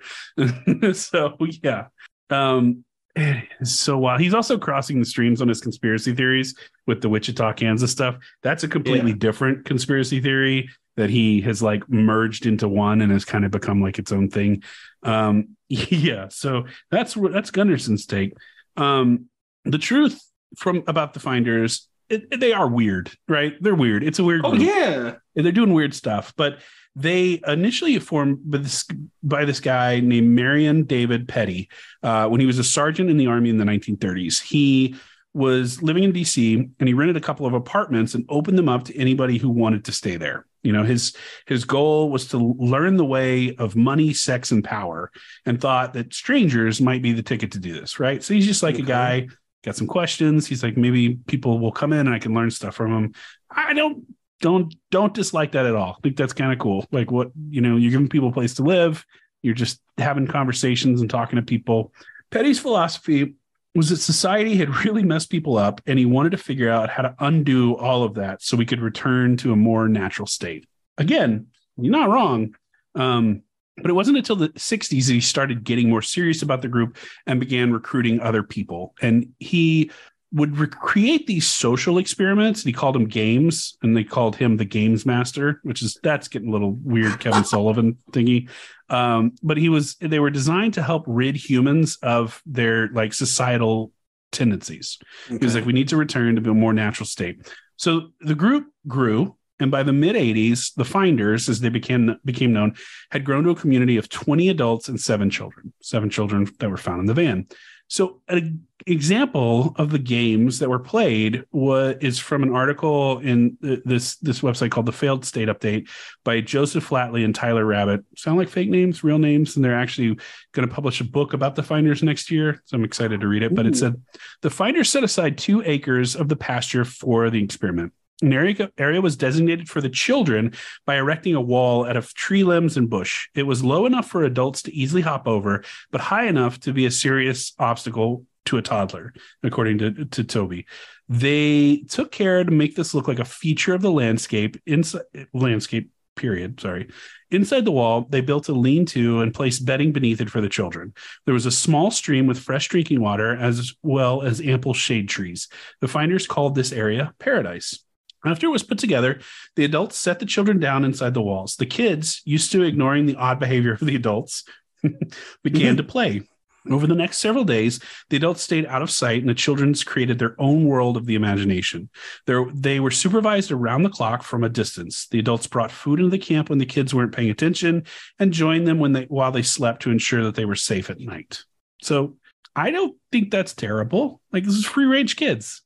so yeah. Um it's so wild. He's also crossing the streams on his conspiracy theories with the Wichita, Kansas stuff. That's a completely Yeah. different conspiracy theory that he has like merged into one and has kind of become like its own thing. Um, yeah, so that's that's Gunderson's take. Um, the truth from about the finders, it, it- they are weird, right? They're weird. It's a weird. Oh group yeah. they're doing weird stuff but they initially formed by this, by this guy named Marion David Pettie uh, when he was a sergeant in the army in the 1930s. He was living in DC and he rented a couple of apartments and opened them up to anybody who wanted to stay there. You know, his his goal was to learn the way of money, sex, and power, and thought that strangers might be the ticket to do this, right? So he's just like Okay. a guy, got some questions. He's like, maybe people will come in and I can learn stuff from them. I don't don't don't dislike that at all. I think that's kind of cool. Like what, you know, you're giving people a place to live, you're just having conversations and talking to people. Pettie's philosophy was that society had really messed people up and he wanted to figure out how to undo all of that so we could return to a more natural state. Again, you're not wrong. Um, but it wasn't until the 60s that he started getting more serious about the group and began recruiting other people. And he would re- create these social experiments. And he called them games, and they called him the games master, which is that's getting a little weird, Kevin Sullivan thingy. Um, but he was they were designed to help rid humans of their like societal tendencies. He was like, we need to return to a more natural state. So the group grew, and by the mid 80s, the finders, as they became became known, had grown to a community of 20 adults and seven children, seven children that were found in the van. So an example of the games that were played was is from an article in this this website called the Failed State Update by Joseph Flatley and Tyler Rabbit. Sound like fake names, real names, and they're actually going to publish a book about the finders next year. So I'm excited to read it. But it said the finders set aside two acres of the pasture for the experiment. An area, area was designated for the children by erecting a wall out of tree limbs and bush. It was low enough for adults to easily hop over, but high enough to be a serious obstacle to a toddler, according to, to Toby. They took care to make this look like a feature of the landscape inside landscape period. Sorry. Inside the wall, they built a lean to and placed bedding beneath it for the children. There was a small stream with fresh drinking water as well as ample shade trees. The finders called this area paradise. After it was put together, the adults set the children down inside the walls. The kids, used to ignoring the odd behavior of the adults, began to mm-hmm. play. Over the next several days, the adults stayed out of sight and the children created their own world of the imagination. There, they were supervised around the clock from a distance. The adults brought food into the camp when the kids weren't paying attention and joined them when they while they slept to ensure that they were safe at night. So I don't think that's terrible. Like this is free range kids.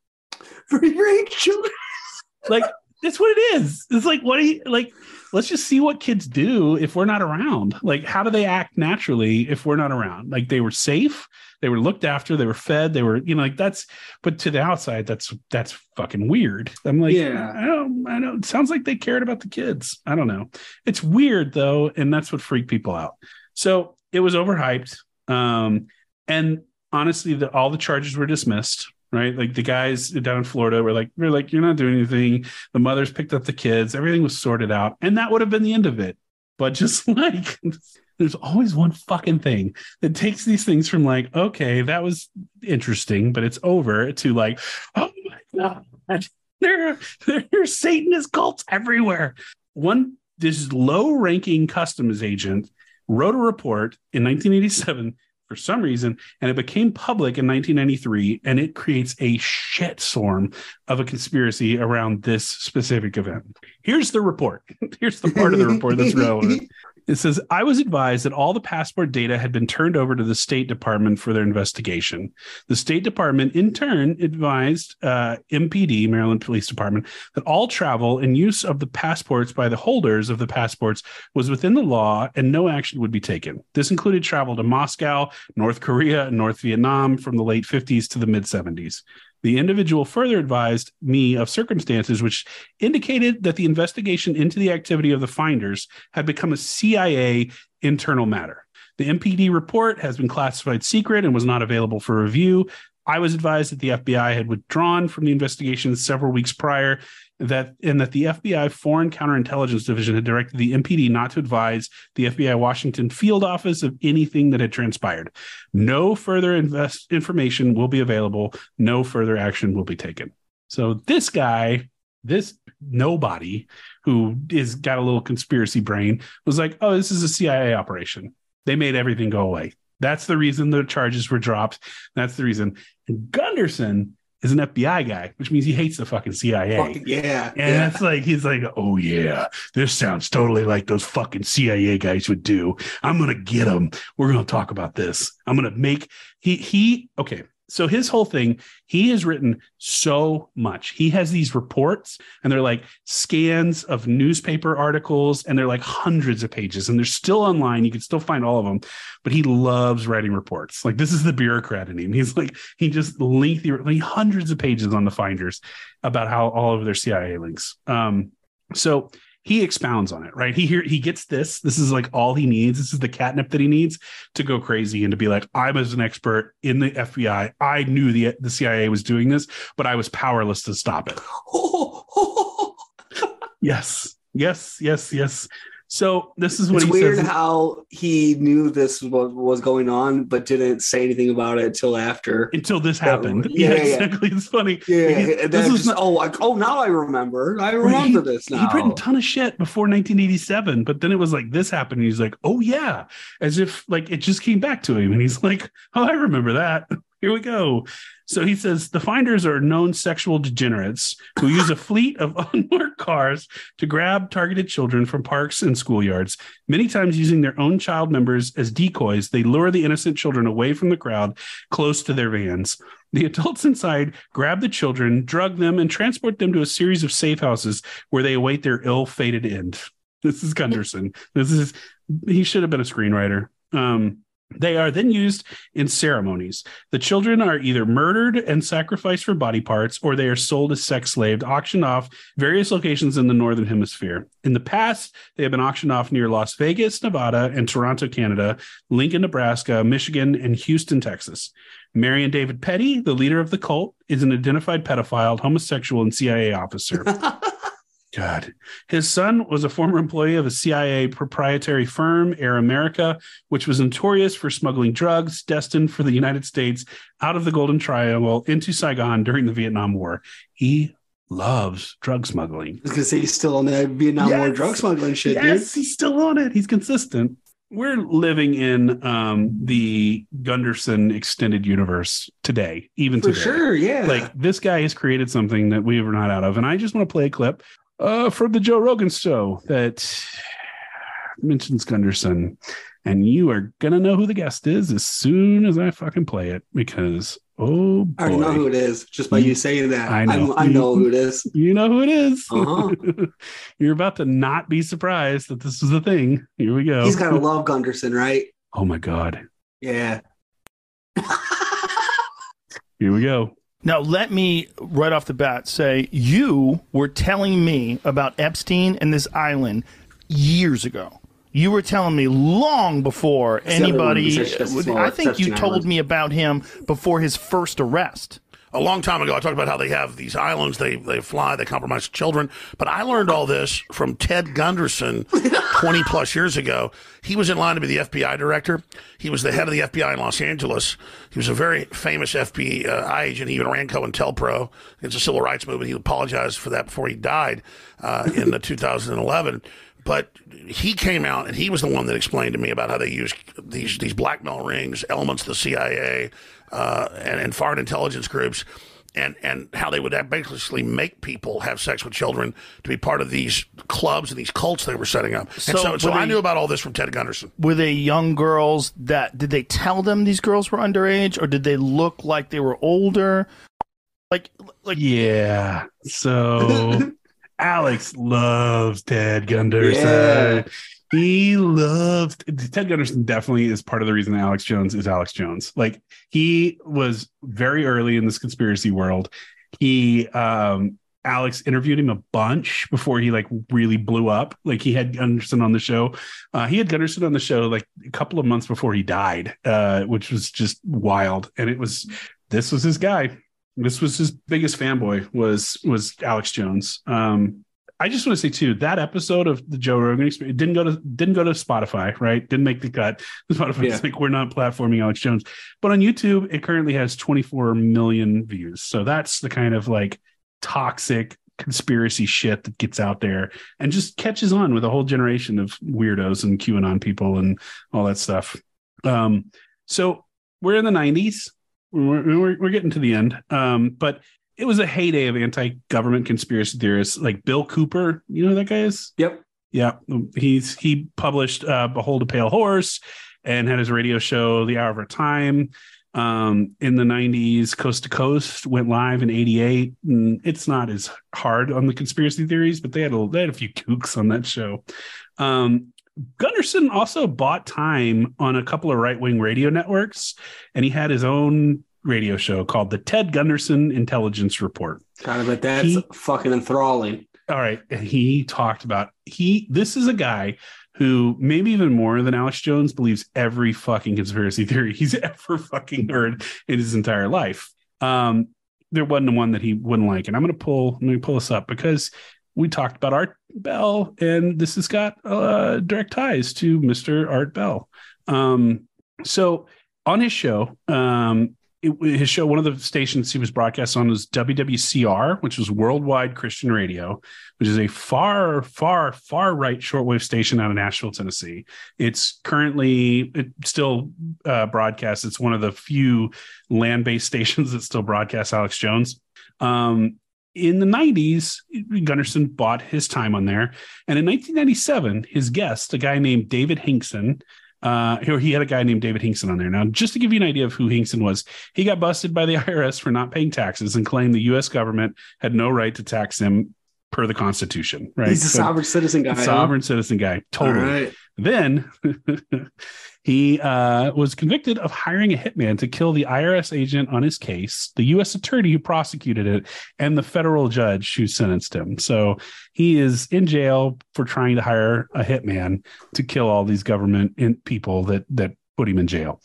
Free range children. Like that's what it is. It's like what do you like? Let's just see what kids do if we're not around. Like how do they act naturally if we're not around? Like they were safe, they were looked after, they were fed, they were you know like that's. But to the outside, that's that's fucking weird. I'm like, Yeah. I don't, I don't. It sounds like they cared about the kids. I don't know. It's weird though, and that's what freaked people out. So it was overhyped. Um, and honestly, the, all the charges were dismissed. Right, like the guys down in Florida were like, "We're like, you're not doing anything." The mothers picked up the kids. Everything was sorted out, and that would have been the end of it. But just like, there's always one fucking thing that takes these things from like, okay, that was interesting, but it's over to like, oh my god, there, there are Satanist cults everywhere. One, this low-ranking customs agent wrote a report in 1987 for some reason, and it became public in 1993, and it creates a shitstorm of a conspiracy around this specific event. Here's the report. Here's the part of the report that's relevant. It says, I was advised that all the passport data had been turned over to the State Department for their investigation. The State Department, in turn, advised uh, MPD, Maryland Police Department, that all travel and use of the passports by the holders of the passports was within the law and no action would be taken. This included travel to Moscow, North Korea, and North Vietnam from the late 50s to the mid 70s. The individual further advised me of circumstances which indicated that the investigation into the activity of the finders had become a CIA internal matter. The MPD report has been classified secret and was not available for review. I was advised that the FBI had withdrawn from the investigation several weeks prior, that and that the FBI Foreign Counterintelligence Division had directed the MPD not to advise the FBI Washington field office of anything that had transpired. No further invest information will be available. No further action will be taken. So this guy, this nobody who is got a little conspiracy brain was like, "Oh, this is a CIA operation. They made everything go away." That's the reason the charges were dropped. That's the reason. And Gunderson is an FBI guy, which means he hates the fucking CIA. Fucking yeah. And yeah. it's like he's like, oh yeah, this sounds totally like those fucking CIA guys would do. I'm gonna get them. We're gonna talk about this. I'm gonna make he he okay. So his whole thing, he has written so much. He has these reports, and they're like scans of newspaper articles, and they're like hundreds of pages, and they're still online. You can still find all of them. But he loves writing reports. Like this is the bureaucrat in him. He's like he just lengthy, like hundreds of pages on the finders about how all of their CIA links. Um, so he expounds on it, right? He here he gets this. This is like all he needs. This is the catnip that he needs to go crazy and to be like, I'm as an expert in the FBI. I knew the the CIA was doing this, but I was powerless to stop it. Yes, yes, yes, yes. So this is what it's weird says. how he knew this was, was going on, but didn't say anything about it until after. until this happened. yeah, Yeah, yeah. exactly. It's funny. Yeah, this is not- oh, like, oh, now I remember. I remember this now. He'd written a ton of shit before 1987, but then it was like this happened. And he's like, oh, yeah, as if like it just came back to him. And he's like, oh, I remember that. Here we go. So he says the finders are known sexual degenerates who use a fleet of unmarked cars to grab targeted children from parks and schoolyards. Many times using their own child members as decoys, they lure the innocent children away from the crowd close to their vans. The adults inside grab the children, drug them, and transport them to a series of safe houses where they await their ill-fated end. This is Gunderson. This is he should have been a screenwriter. Um, they are then used in ceremonies. The children are either murdered and sacrificed for body parts, or they are sold as sex slaves, auctioned off various locations in the northern hemisphere. In the past, they have been auctioned off near Las Vegas, Nevada, and Toronto, Canada, Lincoln, Nebraska, Michigan, and Houston, Texas. Marion David Pettie, the leader of the cult, is an identified pedophile, homosexual, and CIA officer. God. His son was a former employee of a CIA proprietary firm, Air America, which was notorious for smuggling drugs destined for the United States out of the Golden Triangle into Saigon during the Vietnam War. He loves drug smuggling. I was gonna say he's still on that Vietnam War drug smuggling shit, yes, he's still on it. He's consistent. We're living in um, the Gunderson extended universe today, even. For today sure, yeah. like this guy has created something that we were not out of and i just want to play a clip uh, from the joe rogan show that mentions gunderson and you are gonna know who the guest is as soon as i fucking play it because oh boy. I already know who it is just by you saying that. I know. I, I know who it is. you know who it is Uh-huh. you're about to not be surprised that this is a thing here we go He's gotta love Gunderson, right? oh my god Yeah. here we go Now, let me right off the bat say you were telling me about Epstein and this island years ago. You were telling me long before the other one anybody. was just a small I think you told me about him before his first arrest. A long time ago, I talked about how they have these islands, they they fly, they compromise children. But I learned all this from Ted Gunderson 20 plus years ago. He was in line to be the FBI director. He was the head of the FBI in Los Angeles. He was a very famous FBI agent. He even ran COINTELPRO against the civil rights movement. He apologized for that before he died uh, in the 2011. But he came out and he was the one that explained to me about how they use these these blackmail rings, elements of the CIA, uh, and, and foreign intelligence groups, and and how they would basically make people have sex with children to be part of these clubs and these cults they were setting up. So and so, so were I knew about all this from Ted Gunderson. Were they young girls that did they tell them these girls were underage or did they look like they were older? Like like Yeah. So Alex loves Ted Gunderson. Yeah. He loves Ted Gunderson definitely is part of the reason Alex Jones is Alex Jones. Like he was very early in this conspiracy world. He um Alex interviewed him a bunch before he like really blew up. Like he had Gunderson on the show. Uh, he had Gunderson on the show like a couple of months before he died, uh, which was just wild. And it was this was his guy this was his biggest fanboy was was Alex Jones. Um, I just want to say too that episode of the Joe Rogan experience didn't go to didn't go to Spotify, right? Didn't make the cut. Spotify's Yeah. like we're not platforming Alex Jones, but on YouTube it currently has 24 million views. So that's the kind of like toxic conspiracy shit that gets out there and just catches on with a whole generation of weirdos and QAnon people and all that stuff. Um, so we're in the 90s we're, we're, we're getting to the end. Um, but it was a heyday of anti-government conspiracy theorists like Bill Cooper. You know who that guy is? Yep. Yeah, he's he published uh, "Behold a Pale Horse" and had his radio show "The Hour of Our Time." Um, in the '90s, Coast to Coast went live in '88, and it's not as hard on the conspiracy theories, but they had a they had a few kooks on that show. Um, Gunderson also bought time on a couple of right wing radio networks, and he had his own radio show called the Ted Gunderson Intelligence Report. God, I bet that's He- fucking enthralling. All right. And he talked about he this is a guy who maybe even more than Alex Jones believes every fucking conspiracy theory he's ever fucking heard in his entire life. Um, there wasn't one that he wouldn't like. And I'm gonna pull let me pull this up because we talked about Art Bell, and this has got uh, direct ties to Mr. Art Bell. Um, so on his show, um, it, his show, one of the stations he was broadcast on was WWCR, which was Worldwide Christian Radio, which is a far, far, far right shortwave station out of Nashville, Tennessee. It's currently it still uh. It's one of the few land based stations that still broadcasts Alex Jones. Um, in the 90s, Gunderson bought his time on there. And in 1997, his guest, a guy named David Hinkson, uh, he- had a guy named David Hinkson on there. Now, just to give you an idea of who Hinkson was, he got busted by the IRS for not paying taxes and claimed the U.S. government had no right to tax him per the Constitution. Right? He's a So- sovereign citizen guy. huh? sovereign citizen guy. Totally. Right. Then he uh, was convicted of hiring a hitman to kill the IRS agent on his case, the U.S. attorney who prosecuted it, and the federal judge who sentenced him. So he is in jail for trying to hire a hitman to kill all these government in- people that that put him in jail.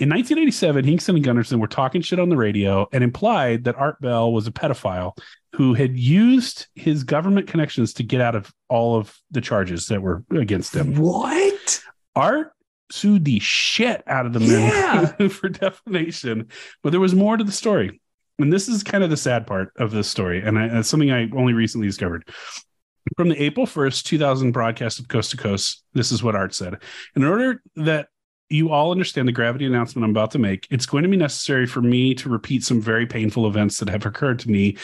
In 1987, Hinkson and Gunderson were talking shit on the radio and implied that Art Bell was a pedophile who had used his government connections to get out of all of the charges that were against him. What? Art sued the shit out of the men for defamation, but there was more to the story. And this is kind of the sad part of this story. And I, it's something I only recently discovered. From the April 1st, 2000 broadcast of Coast to Coast, this is what Art said. In order that you all understand the gravity announcement I'm about to make, it's going to be necessary for me to repeat some very painful events that have occurred to me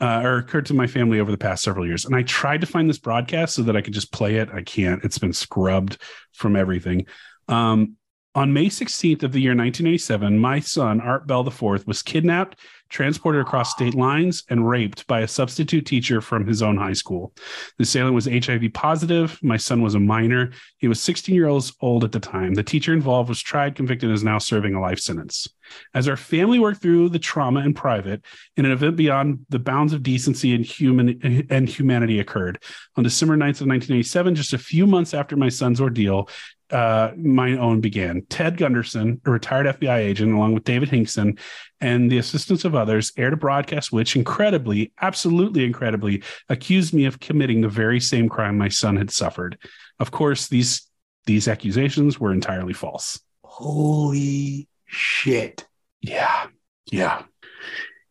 uh, or occurred to my family over the past several years. And I tried to find this broadcast so that I could just play it. I can't. It's been scrubbed from everything. Um, on May 16th of the year 1987, my son, Art Bell IV, was kidnapped, transported across state lines, and raped by a substitute teacher from his own high school. The assailant was HIV positive. My son was a minor. He was 16 years old at the time. The teacher involved was tried, convicted, and is now serving a life sentence. As our family worked through the trauma in private, in an event beyond the bounds of decency and human and humanity occurred. On December 9th of 1987, just a few months after my son's ordeal, uh, my own began. Ted Gunderson, a retired FBI agent, along with David Hinkson and the assistance of others, aired a broadcast which incredibly, absolutely incredibly, accused me of committing the very same crime my son had suffered. Of course, these these accusations were entirely false. Holy shit. Yeah. Yeah.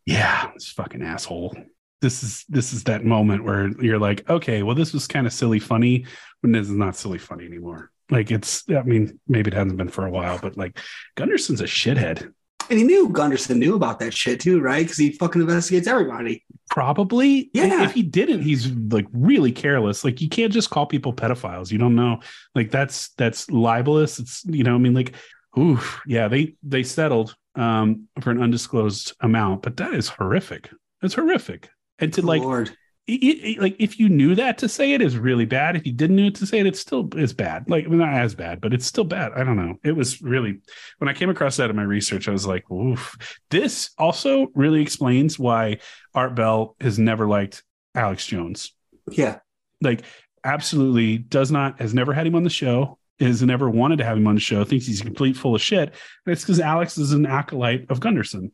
Yeah. This fucking asshole. This is this is that moment where you're like, okay, well, this was kind of silly funny, when this is not silly funny anymore. Like it's I mean, maybe it hasn't been for a while, but like Gunderson's a shithead. And he knew Gunderson knew about that shit too, right? Because he fucking investigates everybody. Probably. Yeah. If he didn't, he's like really careless. Like you can't just call people pedophiles. You don't know. Like that's that's libelous. It's you know, I mean, like, oof, yeah, they they settled um for an undisclosed amount, but that is horrific. It's horrific. And to like Lord. i- i- like if you knew that to say it is really bad. If you didn't know it to say it, it's still is bad. Like I mean, not as bad, but it's still bad. I don't know. It was really when I came across that in my research, I was like, oof. This also really explains why Art Bell has never liked Alex Jones. Yeah. Like, absolutely does not has never had him on the show. Has never wanted to have him on the show. Thinks he's complete full of shit. And it's because Alex is an acolyte of Gunderson.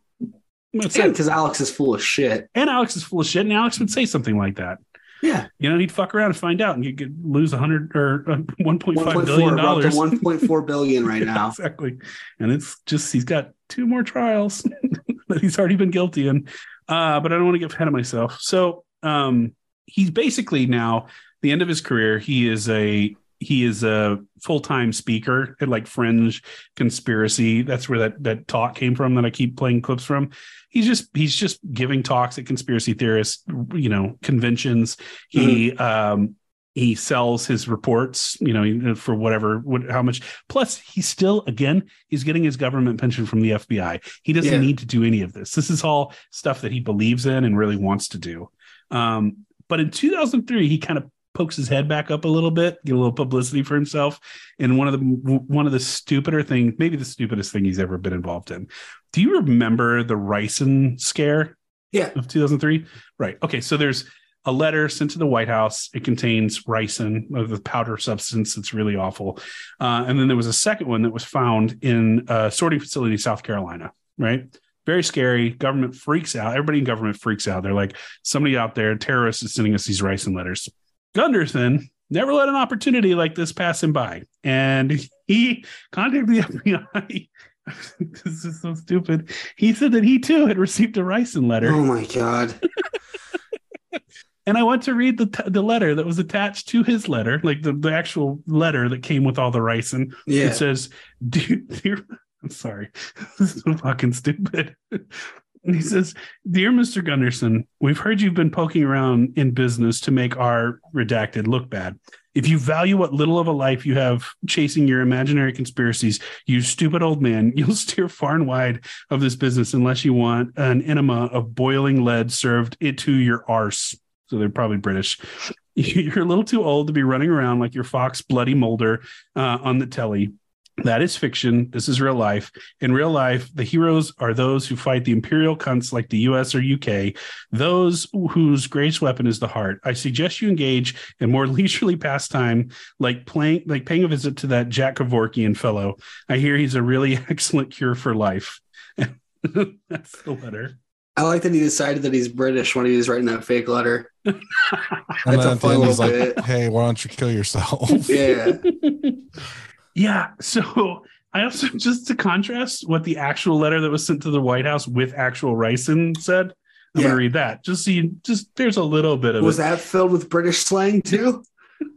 That's And because Alex is full of shit. And Alex is full of shit. And Alex would say something like that. Yeah. You know, he'd fuck around and find out, and you could lose a hundred or uh, one point five 1.4 billion we're up to dollars. 1.4 billion right Yeah, now. exactly. And it's just he's got two more trials that he's already been guilty in. Uh, but I don't want to get ahead of myself. So um, he's basically now the end of his career. He is a he is a full-time speaker at like fringe conspiracy. That's where that that talk came from that i keep playing clips from. He's just he's just giving talks at conspiracy theorists you know conventions. He um he sells his reports you know for whatever what, how much. Plus he's still again he's getting his government pension from the fbi he doesn't Yeah. need to do any of this. This is all stuff that he believes in and really wants to do. Um but in 2003 he kind of pokes his head back up a little bit get a little publicity for himself and one of the one of the stupider things maybe the stupidest thing he's ever been involved in do you remember the ricin scare Yeah. of 2003 right okay so there's a letter sent to the White House. It contains ricin, uh, the powder substance that's really awful. Uh, and then there was a second one that was found in a sorting facility in South Carolina, right? Very scary. Government freaks out. Everybody in government freaks out. They're like, somebody out there, terrorists, is sending us these ricin letters. Gunderson never let an opportunity like this pass him by. And he contacted the FBI. this is so stupid. He said that he too had received a ricin letter. Oh my god. And I went to read the t- the letter that was attached to his letter, like the, the actual letter that came with all the ricin. Yeah. It says, "Dear, dear I'm sorry, this is so fucking stupid." And he says, "Dear Mr. Gunderson, we've heard you've been poking around in business to make our redacted look bad. If you value what little of a life you have chasing your imaginary conspiracies, you stupid old man, you'll steer far and wide of this business unless you want an enema of boiling lead served into your arse." So they're probably British. You're a little too old to be running around like your Fox Bloody Mulder uh, on the telly. That is fiction. This is real life. In real life, the heroes are those who fight the imperial cunts like the US or UK, those whose greatest weapon is the heart. I suggest you engage in more leisurely pastime, like playing, like paying a visit to that Jack Kevorkian fellow. I hear he's a really excellent cure for life. That's the letter. I like that he decided that he's British when he was writing that fake letter. And That's then a fun end, he's little like, bit. "Hey, why don't you kill yourself?" Yeah. Yeah. So I also just to contrast what the actual letter that was sent to the White House with actual ricin said. I'm Yeah. gonna read that. Just so you just there's a little bit of Was it. that filled with British slang too?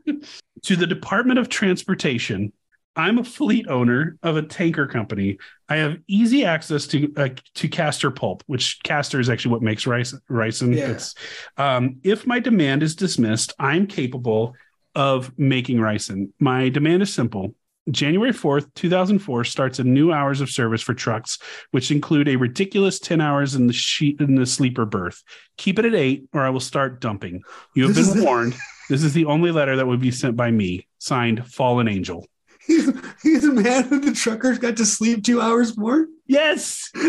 to the Department of Transportation. I'm a fleet owner of a tanker company. I have easy access to uh, to castor pulp, which castor is actually what makes rice ricin. Yeah. It's, um, if my demand is dismissed, I'm capable of making ricin. My demand is simple. January 4th, 2004 starts a new hours of service for trucks, which include a ridiculous 10 hours in the sheet in the sleeper berth. Keep it at eight, or I will start dumping. You have This been warned. This is the only letter that would be sent by me. Signed, Fallen Angel. He's, he's a man that the truckers got to sleep two hours more. Yes.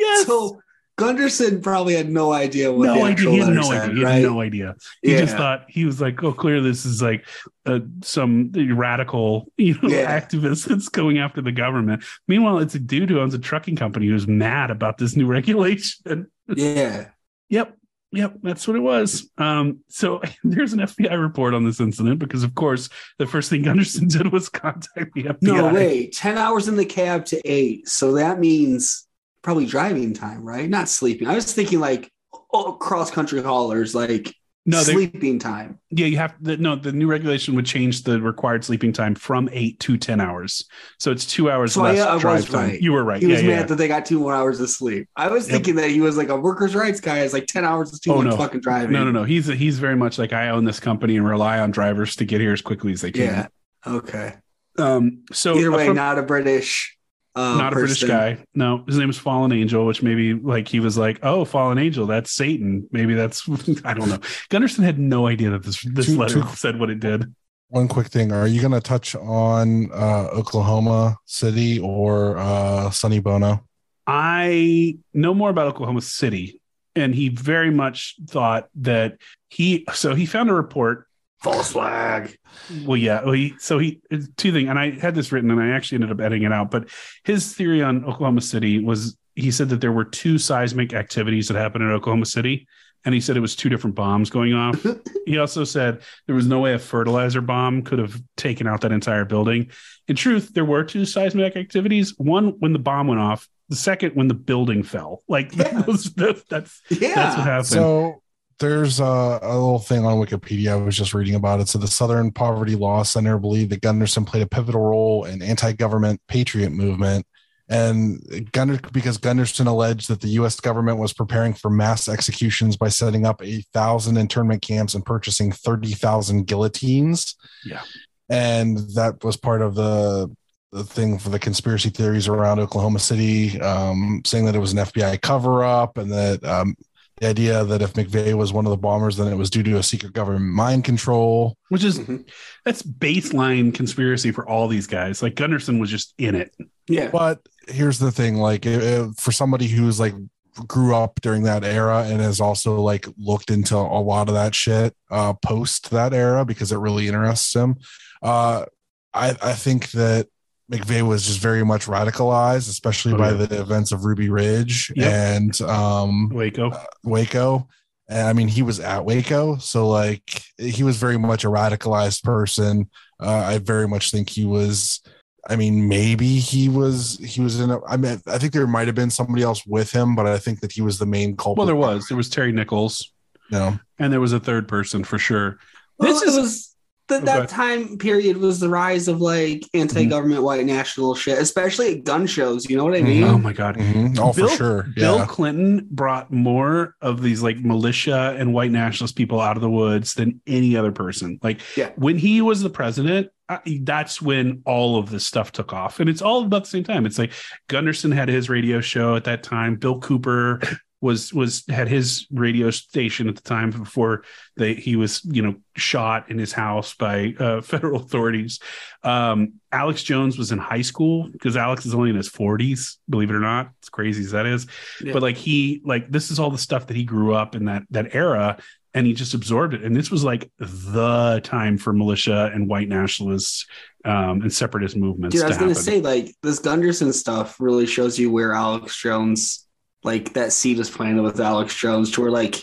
Yes. So Gunderson probably had no idea what no idea. He had no idea. He right? had no idea. He just thought he was like, "Oh, clearly this is like uh, some radical, you know, Yeah. activist that's going after the government." Meanwhile, it's a dude who owns a trucking company who's mad about this new regulation. Yeah. Yep. Yep, that's what it was. Um, so there's an FBI report on this incident because, of course, the first thing Gunderson did was contact the FBI. No, wait. 10 hours in the cab to eight. So that means probably driving time, right? Not sleeping. I was thinking like oh, cross country haulers, like No, they- sleeping time. Yeah, you have the, no. The new regulation would change the required sleeping time from eight to ten hours, so it's two hours So less yeah, I drive time. right. You were right. He yeah, was yeah, mad yeah. that they got two more hours of sleep. I was Yep. thinking that he was like a workers' rights guy. It's like 10 hours is too Oh, much no. fucking driving. No, no, no. He's he's very much like I own this company and rely on drivers to get here as quickly as they can. Yeah. Okay. Um. So Either way, from- not a British. Uh, not a British guy. No, his name is Fallen Angel, which maybe like he was like, oh, Fallen Angel, that's Satan. Maybe that's I don't know. Gunderson had no idea that this this Two- letter two- said what it did. One quick thing: Are you going to touch on uh, Oklahoma City or uh, Sonny Bono? I know more about Oklahoma City, and he very much thought that he. So he found a report. False flag. Well, yeah. Well, he, so he two things, and I had this written, and I actually ended up editing it out. But his theory on Oklahoma City was he said that there were two seismic activities that happened in Oklahoma City, and he said it was two different bombs going off. he also said there was no way a fertilizer bomb could have taken out that entire building. In truth, there were two seismic activities. One when the bomb went off. The second when the building fell. Like Yeah. those, that- that's Yeah. that's what happened. So, there's a, a little thing on Wikipedia I was just reading about it. So the Southern Poverty Law Center believed that Gunderson played a pivotal role in anti-government patriot movement. And Gunner, because Gunderson alleged that the U.S. government was preparing for mass executions by setting up a thousand internment camps and purchasing thirty thousand guillotines. Yeah, and that was part of the the thing for the conspiracy theories around Oklahoma City, um, saying that it was an FBI cover up and that um, the idea that if McVeigh was one of the bombers, then it was due to a secret government mind control. which is that's baseline conspiracy for all these guys. Like Gunderson was just in it. Yeah. But here's the thing like it- it- for somebody who's like grew up during that era and has also like looked into a lot of that shit uh post that era because it really interests him uh i i think that mcveigh was just very much radicalized especially Oh, by yeah. the events of ruby ridge Yep. and um Waco. Waco. And I mean, he was at Waco. So, like, he was very much a radicalized person. Uh, I very much think he was. I mean, maybe he was. He was in. A, I mean, I think there might have been somebody else with him, but I think that he was the main culprit. Well, there was. There was Terry Nichols, You know, and there was a third person for sure. Well, This is was that Okay. that time period was the rise of like anti-government white national shit, especially at gun shows. You know what I mean? oh my god. Mhm. oh Bill- for sure. Bill Clinton brought more of these like militia and white nationalist people out of the woods than any other person. Like Yeah. when he was the president, uh, that's when all of this stuff took off, and it's all about the same time. It's like Gunderson had his radio show at that time. Bill Cooper was was had his radio station at the time before they he was you know shot in his house by uh, federal authorities. Um, Alex Jones was in high school because Alex is only in his forties. Believe it or not, as crazy as that is Yeah. but like he like this is all the stuff that he grew up in that that era and he just absorbed it and this was like the time for militia and white nationalists um and separatist movements Dude, I was gonna happen. say like this Gunderson stuff really shows you where Alex Jones, like that seed is planted with Alex Jones, to where like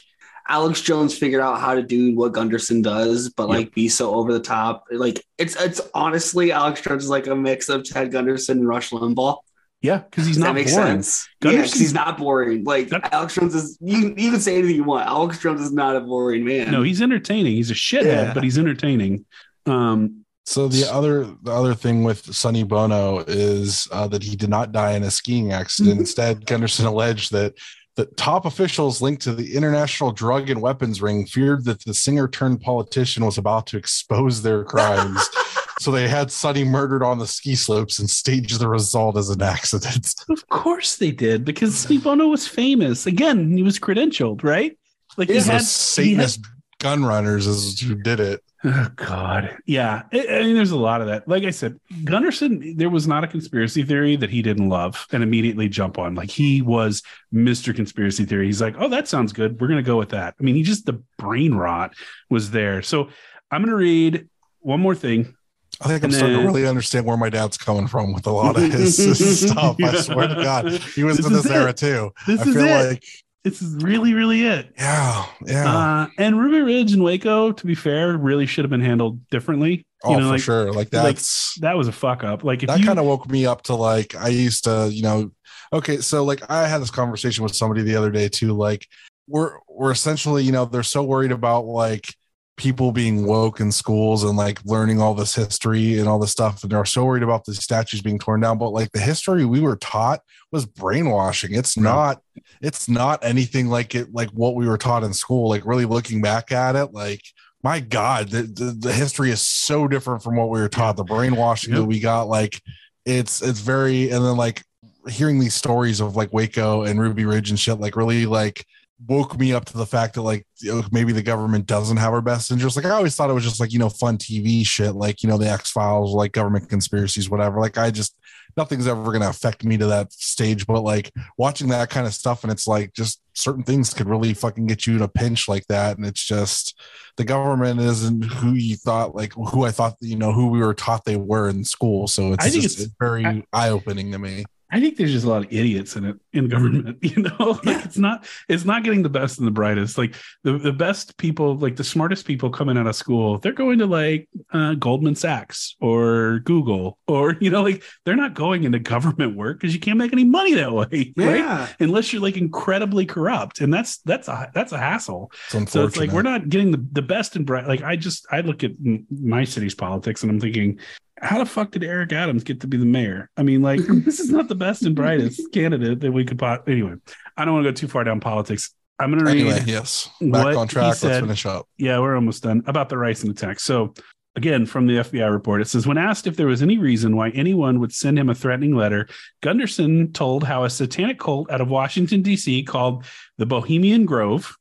Alex Jones figured out how to do what Gunderson does, but like be so over the top. Like it's it's honestly Alex Jones is like a mix of Ted Gunderson and Rush Limbaugh. yeah because he's not that make boring sense? Yeah, he's not boring. Like That- Alex Jones is you you can say anything you want. Alex Jones is not a boring man. no he's entertaining he's a shithead Yeah. but he's entertaining um So the other the other thing with Sonny Bono is uh, that he did not die in a skiing accident. Mhm. Instead, Gunderson alleged that that top officials linked to the international drug and weapons ring feared that the singer turned politician was about to expose their crimes. so they had Sonny murdered on the ski slopes and staged the result as an accident. of course they did because Sonny Bono was famous again he was credentialed right like he had he had Satanist gun runners is who did it. Oh God, yeah. I, I mean, there's a lot of that. Like I said, Gunderson. There was not a conspiracy theory that he didn't love and immediately jump on. Like he was Mister Conspiracy Theory. He's like, oh, that sounds good. We're gonna go with that. I mean, he just the brain rot was there. So I'm gonna read one more thing. I think I'm And starting to really understand where my dad's coming from with a lot of his, his stuff. I swear to God, he was This in this era it. too. This I feel it. like, This is really, really it. yeah, yeah. Uh, and Ruby Ridge and Waco, to be fair, really should have been handled differently. oh, you know, for like, sure. Like like, that was a fuck up. Like if that kind of woke me up to like I used to, you know, okay, so like I had this conversation with somebody the other day too. Like we're we're essentially, you know, they're so worried about like people being woke in schools and like learning all this history and all this stuff, and they're so worried about the statues being torn down. But like the history we were taught was brainwashing. It's not it's not anything like it like what we were taught in school. Like really looking back at it, like my God, the, the, the history is so different from what we were taught. The brainwashing Yep. that we got, like it's it's very and then like hearing these stories of like Waco and Ruby Ridge and shit, like really like woke me up to the fact that like maybe the government doesn't have our best interest. Like I always thought it was just like you know fun TV shit, like you know the X Files, like government conspiracies, whatever. Like I just nothing's ever going to affect me to that stage. But like watching that kind of stuff, and it's like just certain things could really fucking get you in a pinch like that, and it's just the government isn't who you thought like who I thought you know who we were taught they were in school. So it's I think just it's- very eye opening to me. I think there's just a lot of idiots in it in government. You know, like it's not it's not getting the best and the brightest. Like the the best people, like the smartest people coming out of school, they're going to like uh, Goldman Sachs or Google or you know, like they're not going into government work because you can't make any money that way, right? Unless you're like incredibly corrupt, and that's that's a that's a hassle. It's So it's like we're not getting the, the best and bright. Like I just I look at my city's politics and I'm thinking, how the fuck did Eric Adams get to be the mayor? I mean, like this is not the best and brightest candidate that we could pot. Anyway, I don't want to go too far down politics. I'm going to read. Anyway, yes. Back what on he track. Let's said- finish up. Yeah, we're almost done about the ricin attack. So, again, from the FBI report, it says when asked if there was any reason why anyone would send him a threatening letter, Gunderson told how a satanic cult out of Washington, D.C., called the Bohemian Grove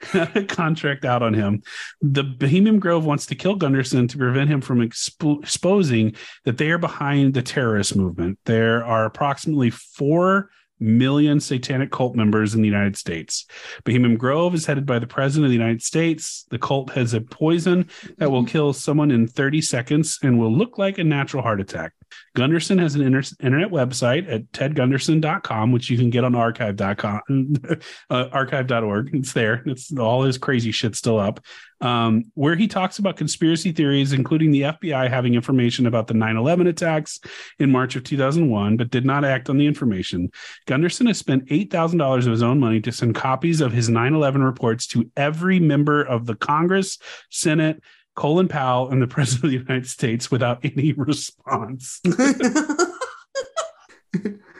had a contract out on him. The Bohemian Grove wants to kill Gunderson to prevent him from expo- exposing that they are behind the terrorist movement. There are approximately four million satanic cult members in the United States. Bohemian Grove is headed by the President of the United States. The cult has a poison that will kill someone in 30 seconds and will look like a natural heart attack. Gunderson has an inter- internet website at tedgunderson.com, which you can get on archive.com, uh, archive.org. It's there. It's all his crazy shit still up, um, where he talks about conspiracy theories, including the FBI having information about the 9 11 attacks in March of 2001, but did not act on the information. Gunderson has spent $8,000 of his own money to send copies of his 9 11 reports to every member of the Congress, Senate, Colin Powell, and the President of the United States without any response.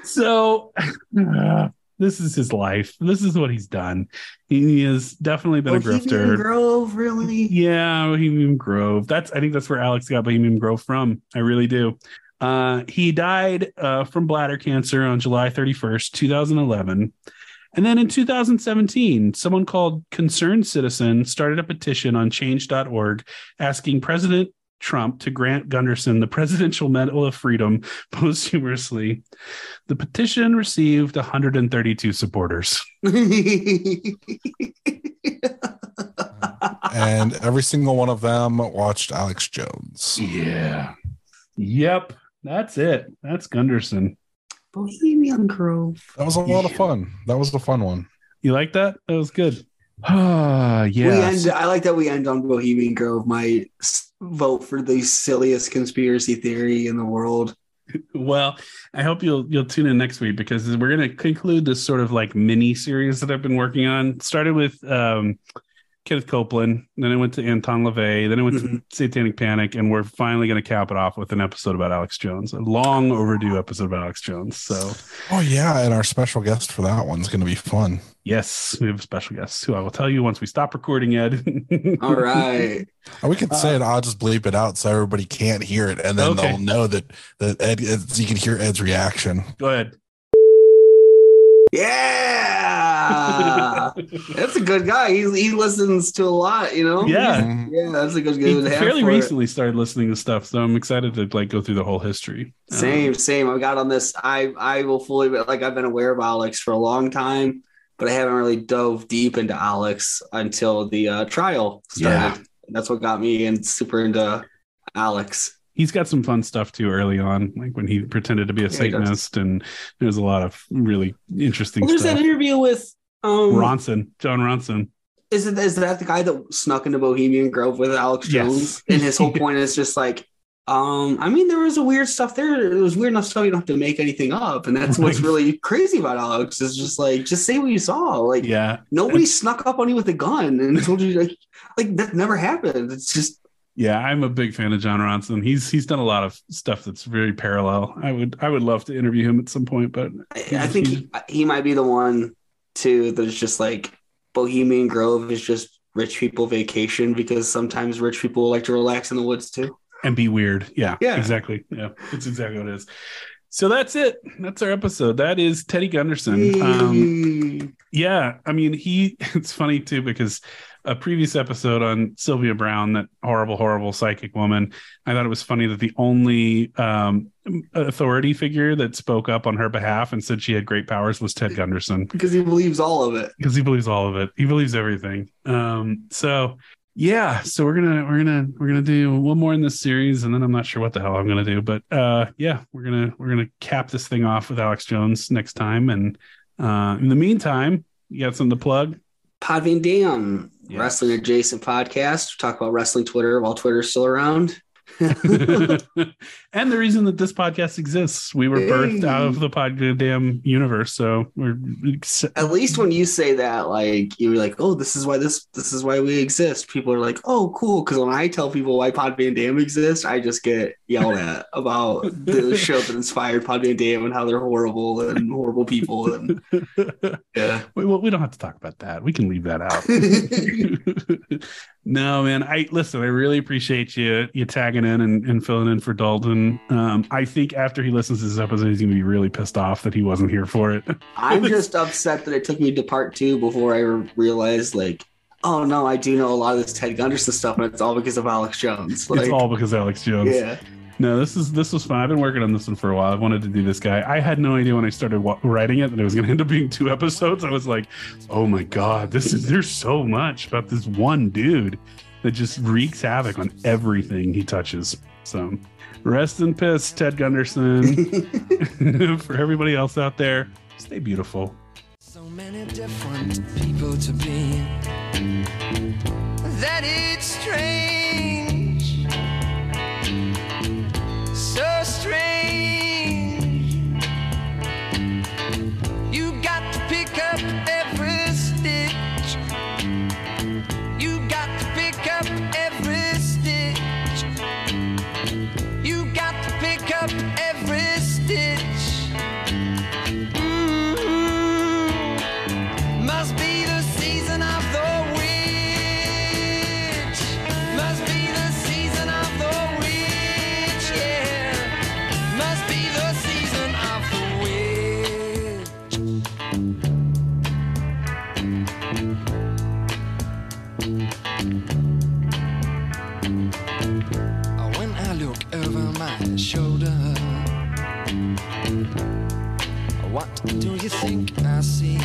so, uh, this is his life. This is what he's done. He has definitely been a Bohemian grifter. Grove, really? Yeah, Bohemian Grove. That's I think that's where Alex got Bohemian Grove from. I really do. Uh, he died uh, from bladder cancer on July 31st, 2011. And then in 2017, someone called Concerned Citizen started a petition on change.org asking President Trump to grant Gunderson the Presidential Medal of Freedom posthumously. The petition received 132 supporters. and every single one of them watched Alex Jones. Yeah. Yep. That's it. That's Gunderson. Bohemian Grove. That was a lot of fun. That was a fun one. You like that? That was good. Ah, We end. I like that we end on Bohemian Grove. My vote for the silliest conspiracy theory in the world. Well, I hope you'll you'll tune in next week because we're going to conclude this sort of like mini series that I've been working on. Started with um, Kenneth Copeland, then I went to Anton LaVey, then I went to mm-hmm. Satanic Panic, and we're finally going to cap it off with an episode about Alex Jones, a long overdue episode about Alex Jones. So, Oh yeah, and our special guest for that one's going to be fun. yes, we have a special guest who I will tell you once we stop recording. Ed. All right. We could say it. Uh, I'll just bleep it out so everybody can't hear it, and then Okay. they'll know that that Ed. You can hear Ed's reaction. Go ahead. Yeah, that's a good guy. He he listens to a lot. You know. Yeah. Yeah, that's a good He good. have fairly for it. recently started listening to stuff, so I'm excited to like go through the whole history. Um, Same, same. I got on this. I I will fully like I've been aware of Alex for a long time, but I haven't really dove deep into Alex until the uh, trial started. That's what got me and super into Alex. He's got some fun stuff too early on, like when he pretended to be a Yeah. Satanist, and there's a lot of really interesting Well, there's stuff. that interview with um. Ronson, Jon Ronson. Is it is that the guy that snuck into Bohemian Grove with Alex Yes. Jones? And his whole point is just like, um, I mean, there was a weird stuff there. There was weird enough stuff you don't have to make anything up, and that's what's really crazy about Alex. Is just like, just say what you saw. Like, Yeah, nobody snuck up on you with a gun and told you like, like that never happened. It's just yeah, I'm a big fan of Jon Ronson. He's he's done a lot of stuff that's very parallel. I would I would love to interview him at some point, but I, I think he, he might be the one too that is just like Bohemian Grove is just rich people vacation because sometimes rich people like to relax in the woods too. and be weird. Yeah, Yeah. exactly. Yeah, that's exactly what it is. So that's it. That's our episode. That is Teddy Gunderson. Um, yeah, I mean, he. It's funny too because a previous episode on Sylvia Browne, that horrible, horrible psychic woman. I thought it was funny that the only um, authority figure that spoke up on her behalf and said she had great powers was Ted Gunderson because he believes all of it. because he believes all of it. He believes everything. Um, so yeah so we're gonna we're gonna we're gonna do one more in this series and then i'm not sure what the hell i'm gonna do but uh yeah we're gonna we're gonna cap this thing off with alex jones next time and uh in the meantime you got something to plug Pod Van Dam, Wrestling adjacent podcast. Talk about wrestling Twitter while Twitter's still around. and the reason that this podcast exists we were birthed out of the pod damn universe so we're At least when you say that, like you're like, oh, this is why this this is why we exist. People are like, oh, cool. Because when I tell people why Pod Van Dam exists, I just get yelled at about the show that inspired Pod Van Dam and how they're horrible and horrible people. And yeah, we, well, we don't have to talk about that we can leave that out no man i listen i really appreciate you you tagging in and, and filling in for dalton um i think after he listens to this episode he's gonna be really pissed off that he wasn't here for it. I'm just upset that it took me to part two before I realized, like, oh no, I do know a lot of this Ted Gunderson stuff, and it's all because of Alex Jones. Like, it's all because alex jones. yeah. no this is this was fun. I've been working on this one for a while. I wanted to do this guy. I had no idea when i started writing it that it was going to end up being two episodes. I was like oh my god this is there's so much about this one dude that just wreaks havoc on everything he touches so rest in piss ted gunderson. For everybody else out there stay beautiful. So many different people to be. That it's strange, so strange. Do you think I see?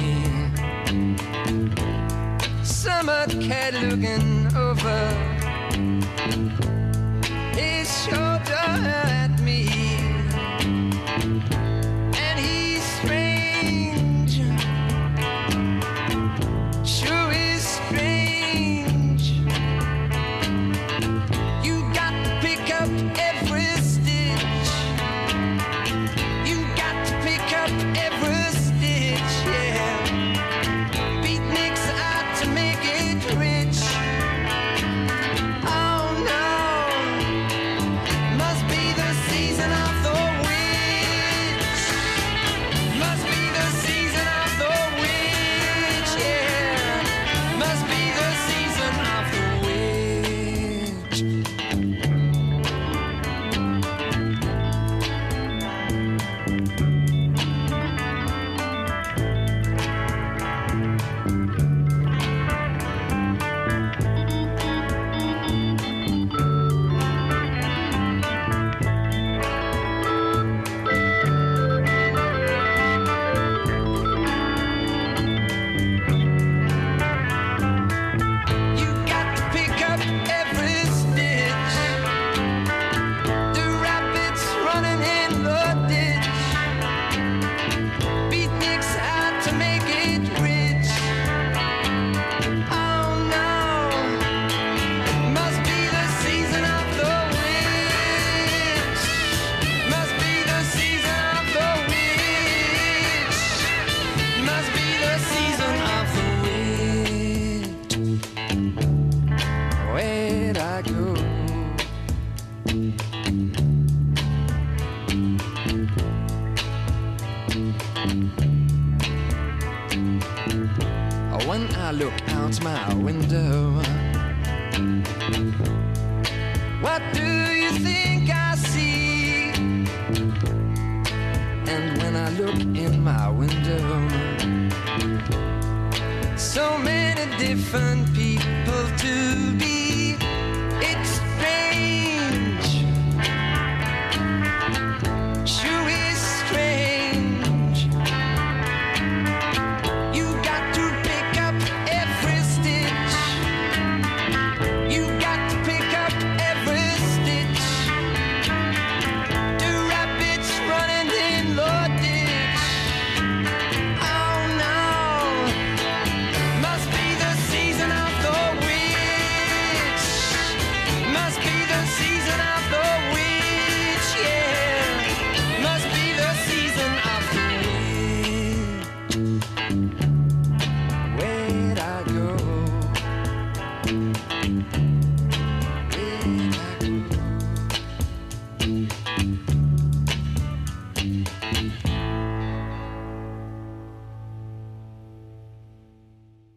Summer cat looking over his shoulder at me,